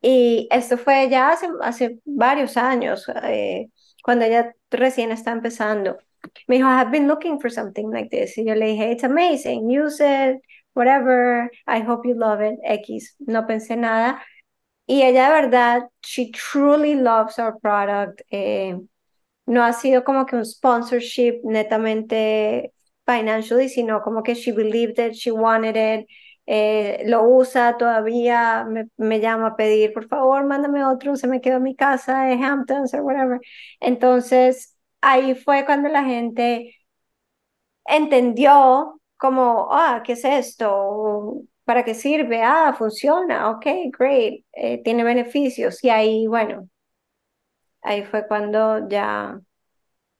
Y esto fue ya hace, hace varios años, eh, cuando ella recién está empezando. Me dijo, I have been looking for something like this. Y yo le dije, it's amazing, use it, whatever, I hope you love it, X. No pensé nada. Y ella de verdad, she truly loves our product. Eh, no ha sido como que un sponsorship netamente financially, sino como que she believed it, she wanted it, eh, lo usa todavía, me, llama a pedir, por favor, mándame otro, se me quedó en mi casa de Hamptons o whatever. Entonces, ahí fue cuando la gente entendió como, ah, ¿qué es esto? ¿Para qué sirve? Ah, funciona, ok, great, eh, tiene beneficios. Y ahí, bueno, ahí fue cuando ya,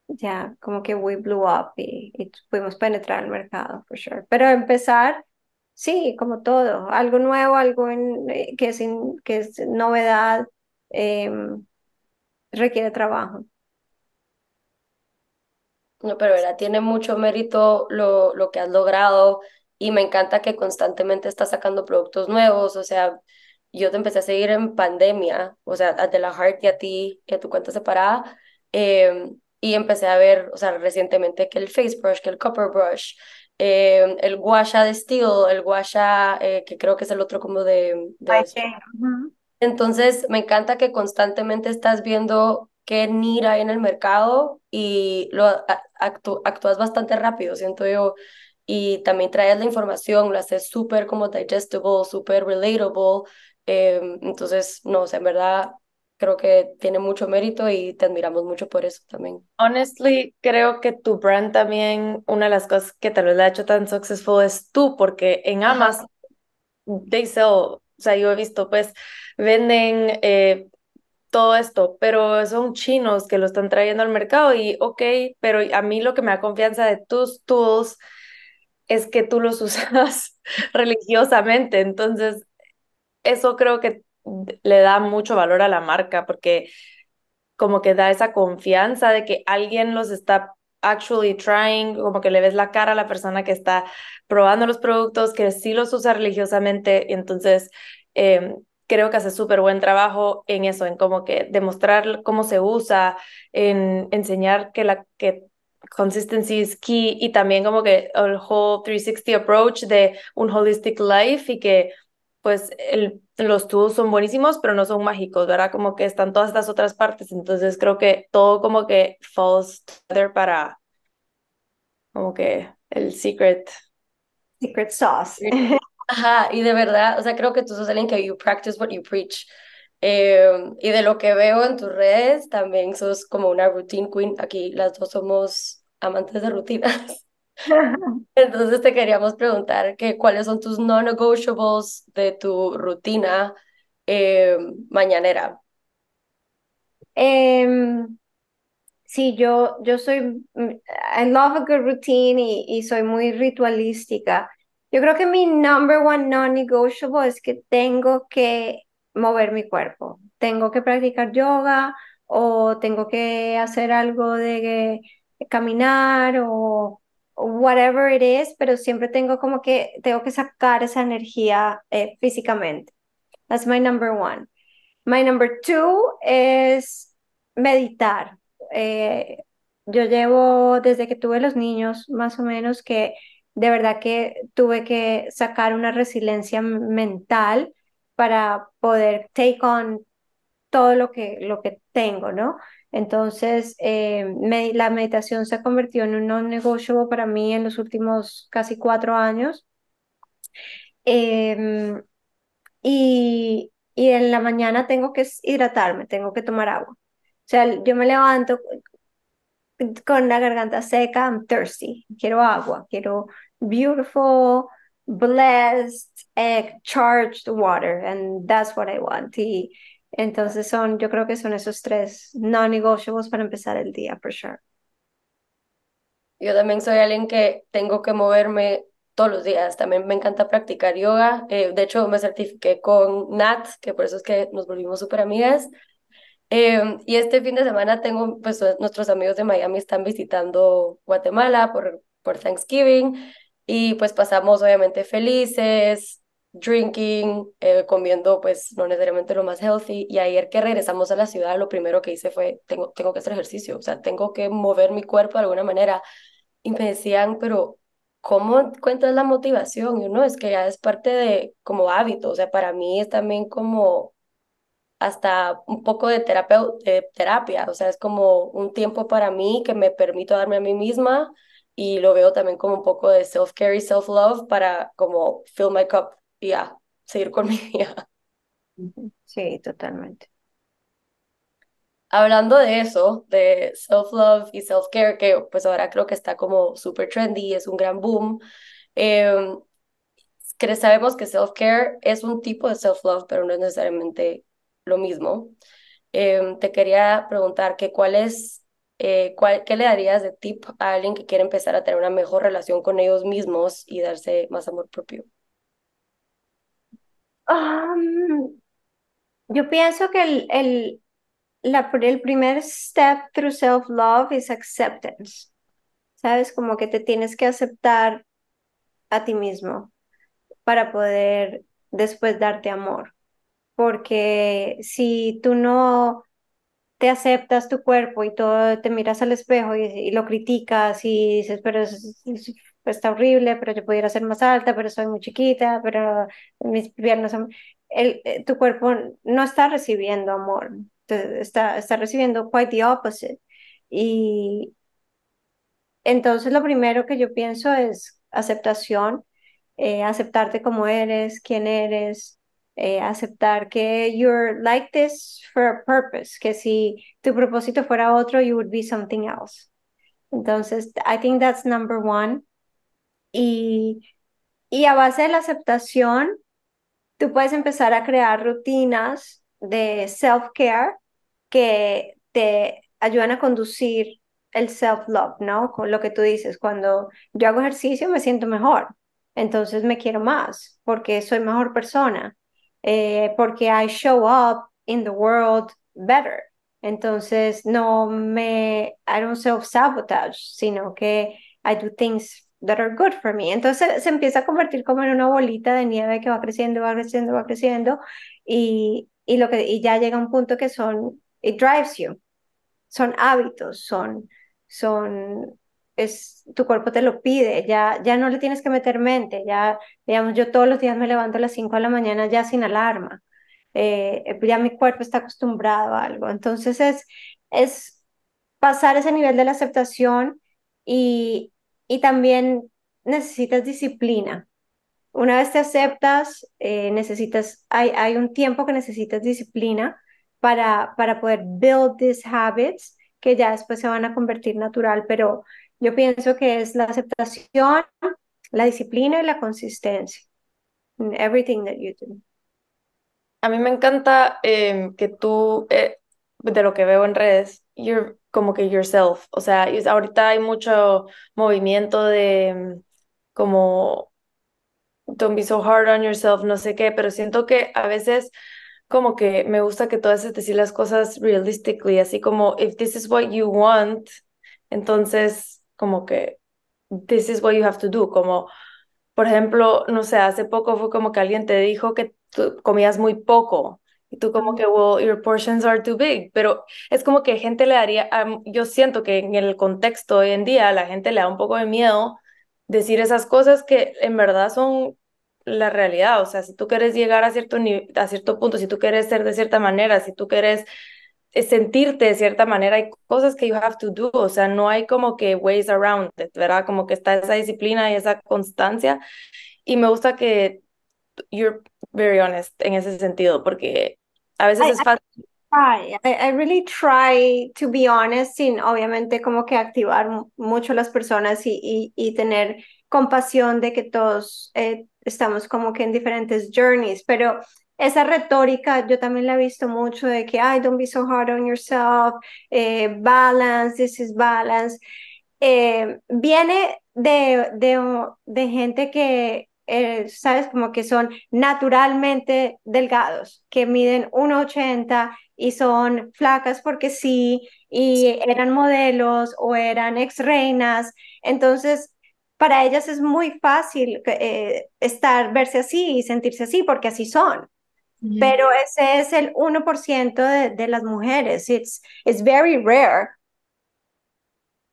ya como que we blew up y, pudimos penetrar el mercado, for sure. Pero empezar, sí, como todo, algo nuevo, algo en, eh, que, es que es novedad, eh, requiere trabajo. No, pero verdad, tiene mucho mérito lo, lo que has logrado y me encanta que constantemente estás sacando productos nuevos, o sea, yo te empecé a seguir en pandemia, o sea, de la Heart y a ti, y a tu cuenta separada, em, y empecé a ver, o sea, recientemente que el Face Brush, que el Copper Brush, em, el Guasha de Steel, el Guasha, eh, que creo que es el otro como de... Entonces, me encanta que constantemente estás viendo qué NIR hay en el mercado y lo actúas bastante rápido, siento yo y también traes la información, lo haces súper como digestible, súper relatable. Em, entonces, no, o sea, en verdad creo que tiene mucho mérito y te admiramos mucho por eso también. Honestly, creo que tu brand también, una de las cosas que tal vez la ha hecho tan successful es tú, porque en Amazon, they sell, o sea, yo he visto, pues, venden eh, todo esto, pero son chinos que lo están trayendo al mercado y ok, pero a mí lo que me da confianza de tus tools es que tú los usas religiosamente. Entonces, eso creo que le da mucho valor a la marca porque como que da esa confianza de que alguien los está actually trying, como que le ves la cara a la persona que está probando los productos, que sí los usa religiosamente. Entonces, em, creo que hace súper buen trabajo en eso, en como que demostrar cómo se usa, en enseñar que, la, que consistency is key y también como que el whole 360 approach de un holistic life y que pues el, los tools son buenísimos, pero no son mágicos, ¿verdad? Como que están todas estas otras partes, entonces creo que todo como que falls together para como que el secret. Secret sauce. Ajá, y de verdad, o sea, creo que tú sos alguien que you practice what you preach. Em, y de lo que veo en tus redes, también sos como una routine queen. Aquí las dos somos amantes de rutinas. Entonces te queríamos preguntar que cuáles son tus non-negotiables de tu rutina em, mañanera. Um, sí, yo, yo soy, mm, I love a good routine y, y soy muy ritualística. Yo creo que mi number one non-negotiable es que tengo que mover mi cuerpo. Tengo que practicar yoga o tengo que hacer algo de caminar o, whatever it is, pero siempre tengo como que, tengo que sacar esa energía eh, físicamente. That's my number one. My number two es meditar. Eh, yo llevo desde que tuve los niños, más o menos, que de verdad que tuve que sacar una resiliencia mental para poder take on todo lo que, lo que tengo, ¿no? Entonces, eh, la meditación se convirtió en un negocio para mí en los últimos casi cuatro años. Em, y, y en la mañana tengo que hidratarme, tengo que tomar agua. O sea, yo me levanto con la garganta seca, I'm thirsty, quiero agua, quiero beautiful, blessed, charged water, and that's what I want. Y entonces son, yo creo que son esos tres non-negotiables para empezar el día, for sure. Yo también soy alguien que tengo que moverme todos los días. También me encanta practicar yoga. Eh, de hecho, me certifiqué con Nat, que por eso es que nos volvimos súper amigas. Em, y este fin de semana tengo, pues nuestros amigos de Miami están visitando Guatemala por, por Thanksgiving y pues pasamos obviamente felices, drinking, eh, comiendo pues no necesariamente lo más healthy. Y ayer que regresamos a la ciudad, lo primero que hice fue, tengo, tengo que hacer ejercicio, o sea, tengo que mover mi cuerpo de alguna manera. Y me decían, pero ¿cómo encuentras la motivación? Y uno es que ya es parte de como hábito, o sea, para mí es también como hasta un poco de, de terapia, o sea, es como un tiempo para mí que me permito darme a mí misma y lo veo también como un poco de self-care y self-love para como fill my cup y ya, seguir con mi día. Sí, totalmente. Hablando de eso, de self-love y self-care, que pues ahora creo que está como súper trendy, es un gran boom, eh, que sabemos que self-care es un tipo de self-love, pero no es necesariamente lo mismo. Em, te quería preguntar que cuál es, eh, cuál, ¿qué le darías de tip a alguien que quiere empezar a tener una mejor relación con ellos mismos y darse más amor propio? Yo pienso que el, el, la, el primer step through self-love es acceptance. ¿Sabes? Como que te tienes que aceptar a ti mismo para poder después darte amor. Porque si tú no te aceptas tu cuerpo y todo, te miras al espejo y, lo criticas y dices, pero está horrible, pero yo pudiera ser más alta, pero soy muy chiquita, pero mis piernas son... El, eh, tu cuerpo no está recibiendo amor, está, está recibiendo quite the opposite. Y entonces lo primero que yo pienso es aceptación, eh, aceptarte como eres, quién eres, eh, aceptar que you're like this for a purpose, que si tu propósito fuera otro, you would be something else. Entonces, I think that's number one. Y, y a base de la aceptación, tú puedes empezar a crear rutinas de self-care que te ayudan a conducir el self-love, ¿no? Con lo que tú dices, cuando yo hago ejercicio me siento mejor, entonces me quiero más porque soy mejor persona. Eh, porque I show up in the world better. Entonces, no me, I don't self-sabotage, sino que I do things that are good for me. Entonces se empieza a convertir como en una bolita de nieve que va creciendo, va creciendo, va creciendo y, y, lo que, y ya llega un punto que son, it drives you. Son hábitos, son, son es, tu cuerpo te lo pide, ya, ya no le tienes que meter mente, ya, digamos, yo todos los días me levanto a las 5 de la mañana ya sin alarma, eh, ya mi cuerpo está acostumbrado a algo, entonces es, es pasar ese nivel de la aceptación y, y también necesitas disciplina. Una vez te aceptas, eh, necesitas, hay, hay un tiempo que necesitas disciplina para, para poder build these habits que ya después se van a convertir natural, pero yo pienso que es la aceptación, la disciplina y la consistencia in everything that you do. A mí me encanta em, que tú, eh, de lo que veo en redes, you're como que yourself. O sea, ahorita hay mucho movimiento de em, como don't be so hard on yourself, no sé qué, pero siento que a veces como que me gusta que haces decir las cosas realistically, así como if this is what you want, entonces como que this is what you have to do, como por ejemplo, no sé, hace poco fue como que alguien te dijo que tú comías muy poco y tú como que, well, your portions are too big, pero es como que gente le daría, yo siento que en el contexto hoy en día la gente le da un poco de miedo decir esas cosas que en verdad son la realidad, o sea, si tú quieres llegar a cierto, a cierto punto, si tú quieres ser de cierta manera, si tú quieres sentirte de cierta manera, hay cosas que you have to do, o sea, no hay como que ways around it, ¿verdad? Como que está esa disciplina y esa constancia. Y me gusta que you're very honest en ese sentido, porque a veces es fácil. I, I, really try to be honest sin obviamente como que activar mucho las personas y, y, y tener compasión de que todos eh, estamos como que en diferentes journeys, pero esa retórica yo también la he visto mucho de que, ay, don't be so hard on yourself, eh, balance, this is balance. Eh, viene de, de, de, gente que, eh, sabes, como que son naturalmente delgados, que miden 1,80 y son flacas porque sí, y eran modelos o eran ex reinas. Entonces, para ellas es muy fácil eh, estar, verse así y sentirse así porque así son. Pero ese es el 1% de, de las mujeres. It's, it's very rare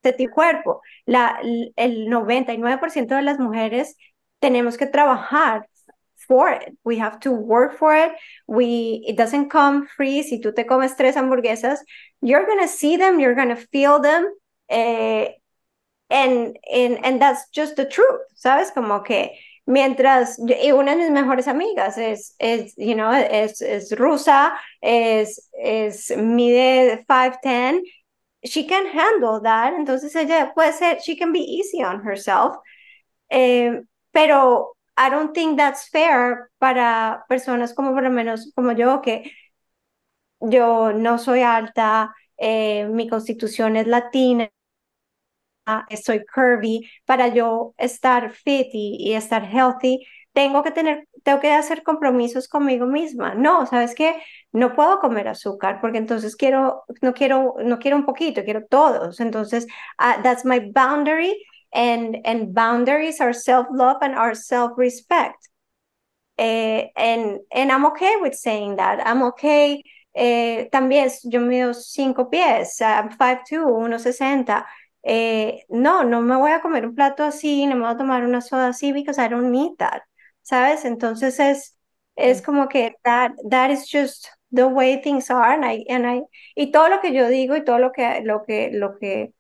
de tu cuerpo. La, el 99% de las mujeres tenemos que trabajar for it. We have to work for it. We, it doesn't come free. Si tú te comes tres hamburguesas, you're to see them, you're to feel them. Eh, and, and, and that's just the truth, ¿sabes? Como que mientras, y una de mis mejores amigas es, es you know, es, es rusa, es, es mide 5'10", she can handle that, entonces ella puede ser, she can be easy on herself, eh, pero I don't think that's fair para personas como por lo menos como yo, que yo no soy alta, eh, mi constitución es latina, soy curvy, para yo estar fit y, y, estar healthy, tengo que tener, tengo que hacer compromisos conmigo misma. No, ¿sabes qué? No puedo comer azúcar porque entonces quiero, no quiero, no quiero un poquito, quiero todos. Entonces, uh, that's my boundary and, and boundaries are self-love and our self-respect. Uh, and, and I'm okay with saying that. I'm okay. Eh, también yo mido cinco pies, I'm 5'2", 1.60. Eh, no, no me voy a comer un plato así, no me voy a tomar una soda así because I don't need that. ¿sabes? Entonces es, es como que that, that is just the way things are and I, and I, y todo lo que yo digo y todo lo que, lo que, lo que,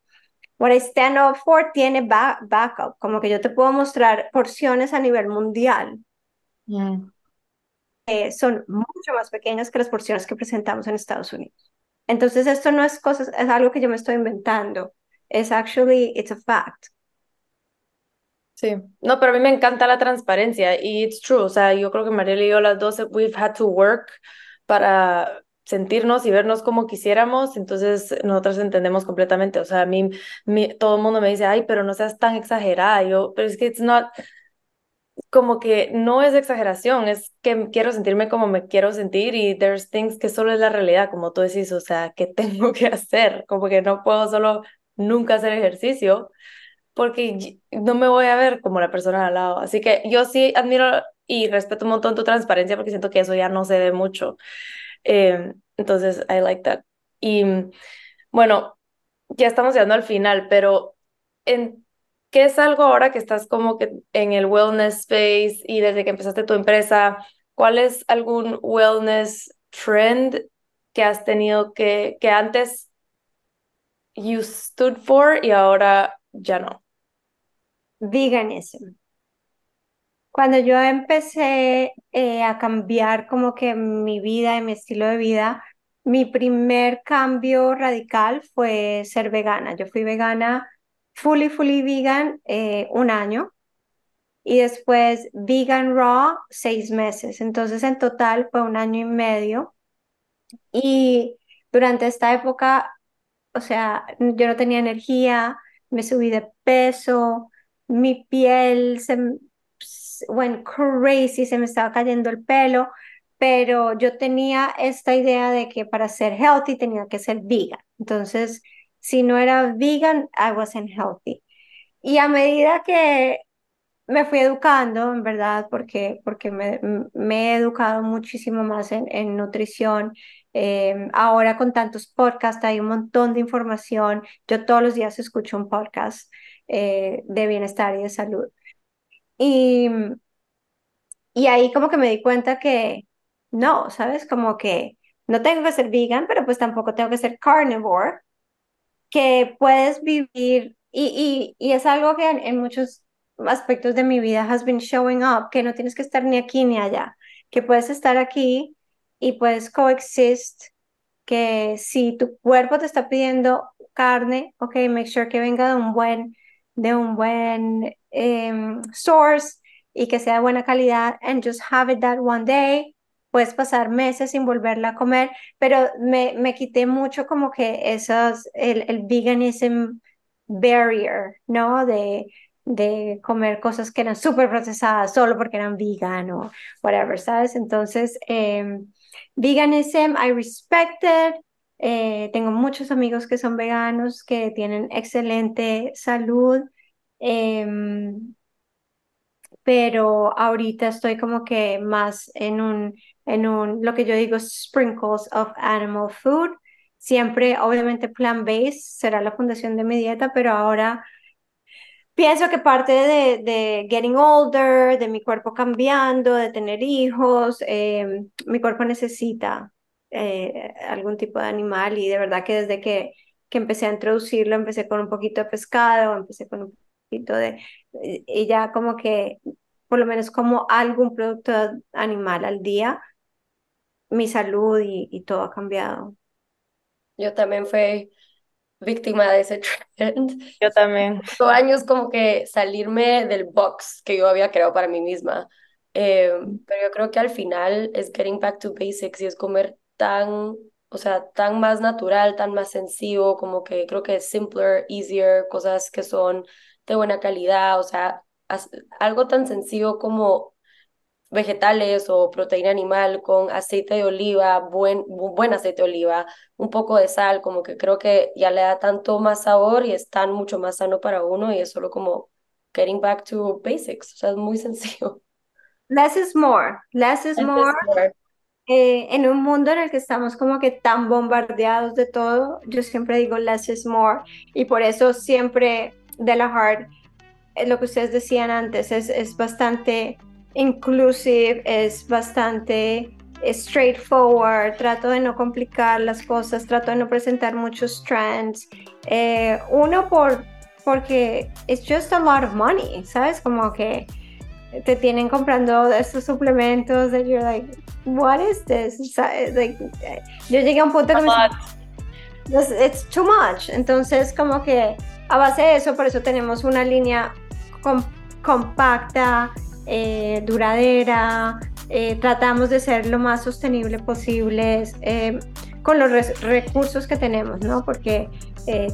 what I stand up for tiene back, backup, como que yo te puedo mostrar porciones a nivel mundial. Eh, son mucho más pequeñas que las porciones que presentamos en Estados Unidos. Entonces esto no es cosas, es algo que yo me estoy inventando. Es actually, it's a fact. Sí, no, pero a mí me encanta la transparencia y it's true, o sea, yo creo que Mariela y yo las dos, we've had to work para sentirnos y vernos como quisiéramos, entonces nosotras entendemos completamente, o sea, a mí, todo el mundo me dice, ay, pero no seas tan exagerada, yo, pero es que it's not, como que no es exageración, es que quiero sentirme como me quiero sentir y there's things que solo es la realidad, como tú decís, o sea, que tengo que hacer, como que no puedo solo nunca hacer ejercicio, porque no me voy a ver como la persona al lado. Así que yo sí admiro y respeto un montón tu transparencia porque siento que eso ya no se ve mucho. Eh, entonces, I like that. Y bueno, ya estamos llegando al final, pero en, ¿qué es algo ahora que estás como que en el wellness space y desde que empezaste tu empresa? ¿Cuál es algún wellness trend que has tenido que, que antes you stood for y ahora ya no. Veganism. Cuando yo empecé eh, a cambiar como que mi vida y mi estilo de vida, mi primer cambio radical fue ser vegana. Yo fui vegana, fully, fully vegan, eh, un año y después vegan raw seis meses. Entonces en total fue un año y medio. Y durante esta época, o sea, yo no tenía energía, me subí de peso, mi piel se went crazy, se me estaba cayendo el pelo, pero yo tenía esta idea de que para ser healthy tenía que ser vegan. Entonces, si no era vegan, I wasn't healthy. Y a medida que me fui educando, en verdad, porque, porque me, me he educado muchísimo más en, en nutrición Em, ahora con tantos podcasts hay un montón de información. Yo todos los días escucho un podcast eh, de bienestar y de salud. Y, y ahí como que me di cuenta que no, ¿sabes? Como que no tengo que ser vegan, pero pues tampoco tengo que ser carnivore, que puedes vivir y, y, y es algo que en, en muchos aspectos de mi vida has been showing up, que no tienes que estar ni aquí ni allá, que puedes estar aquí y puedes coexist, que si tu cuerpo te está pidiendo carne, ok, make sure que venga de un buen, de un buen em, source y que sea de buena calidad, and just have it that one day. Puedes pasar meses sin volverla a comer, pero me, me quité mucho como que esos, el, el veganism barrier, ¿no? De, de comer cosas que eran súper procesadas solo porque eran vegan o whatever, ¿sabes? Entonces, eh, veganism, I respect it. Eh, tengo muchos amigos que son veganos, que tienen excelente salud. Em, pero ahorita estoy como que más en un, en un, lo que yo digo, sprinkles of animal food. Siempre, obviamente, plant-based será la fundación de mi dieta, pero ahora pienso que parte de, de getting older, de mi cuerpo cambiando, de tener hijos, eh, mi cuerpo necesita eh, algún tipo de animal y de verdad que desde que, que empecé a introducirlo, empecé con un poquito de pescado, empecé con un poquito de, y ya como que por lo menos como algún producto animal al día, mi salud y, y todo ha cambiado. Yo también fui víctima de ese trend. Yo también. Dos años como que salirme del box que yo había creado para mí misma. Eh, pero yo creo que al final es getting back to basics y es comer tan, o sea, tan más natural, tan más sencillo, como que creo que es simpler, easier, cosas que son de buena calidad, o sea, algo tan sencillo como vegetales o proteína animal con aceite de oliva, buen, buen aceite de oliva, un poco de sal, como que creo que ya le da tanto más sabor y es tan mucho más sano para uno y es solo como getting back to basics, o sea, es muy sencillo. Less is more, less is more. Eh, en un mundo en el que estamos como que tan bombardeados de todo, yo siempre digo less is more y por eso siempre de la Heart eh, lo que ustedes decían antes, es, es bastante inclusive, es bastante straightforward, trato de no complicar las cosas, trato de no presentar muchos trends. Eh, uno por porque it's just a lot of money, ¿sabes? Como que te tienen comprando estos suplementos that you're like, what is this? Like, yo llegué a un punto que me it's too much. Entonces, como que a base de eso, por eso tenemos una línea compacta, eh, duradera, eh, tratamos de ser lo más sostenible posible eh, con los recursos que tenemos, ¿no? Porque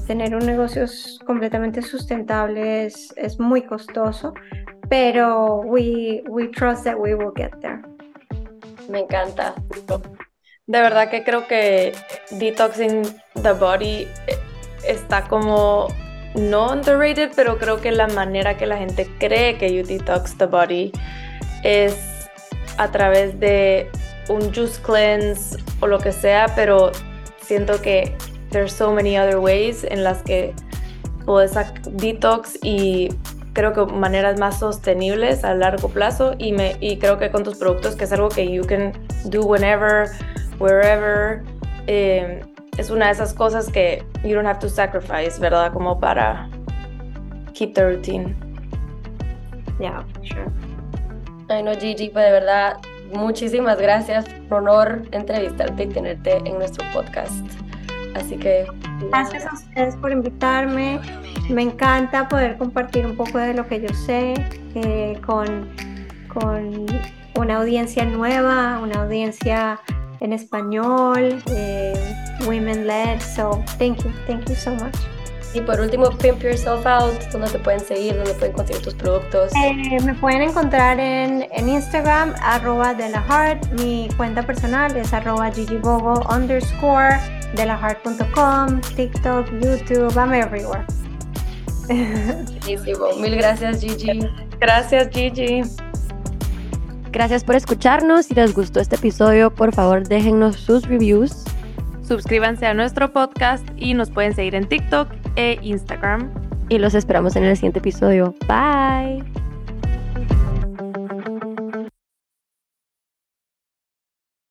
tener un negocio completamente sustentable es, es muy costoso, pero we, we trust that we will get there. Me encanta. De verdad que creo que detoxing the body está como no underrated, pero creo que la manera que la gente cree que you detox the body es a través de un juice cleanse o lo que sea, pero siento que there's so many other ways en las que puedes detox y creo que maneras más sostenibles a largo plazo y, me, y creo que con tus productos que es algo que you can do whenever, wherever. Eh, es una de esas cosas que you don't have to sacrifice, ¿verdad? Como para keep the routine. Yeah, sure. Ay, no, Gigi, pues de verdad, muchísimas gracias. Por honor entrevistarte y tenerte en nuestro podcast. Así que. Gracias a ustedes por invitarme. Me encanta poder compartir un poco de lo que yo sé eh, con, con una audiencia nueva, una audiencia en español, eh, women led. So thank you, thank you so much. Y por último, Pimp Yourself Out, ¿dónde te pueden seguir? ¿Dónde pueden conseguir tus productos? Eh, me pueden encontrar en, en, Instagram, arroba de la heart. Mi cuenta personal es arroba gigibogo underscore de la heart.com, TikTok, YouTube, I'm everywhere. Buenísimo. Mil gracias, Gigi. Gracias, Gigi. Gracias por escucharnos. Si les gustó este episodio, por favor déjennos sus reviews. Suscríbanse a nuestro podcast y nos pueden seguir en TikTok e Instagram. Y los esperamos en el siguiente episodio. Bye.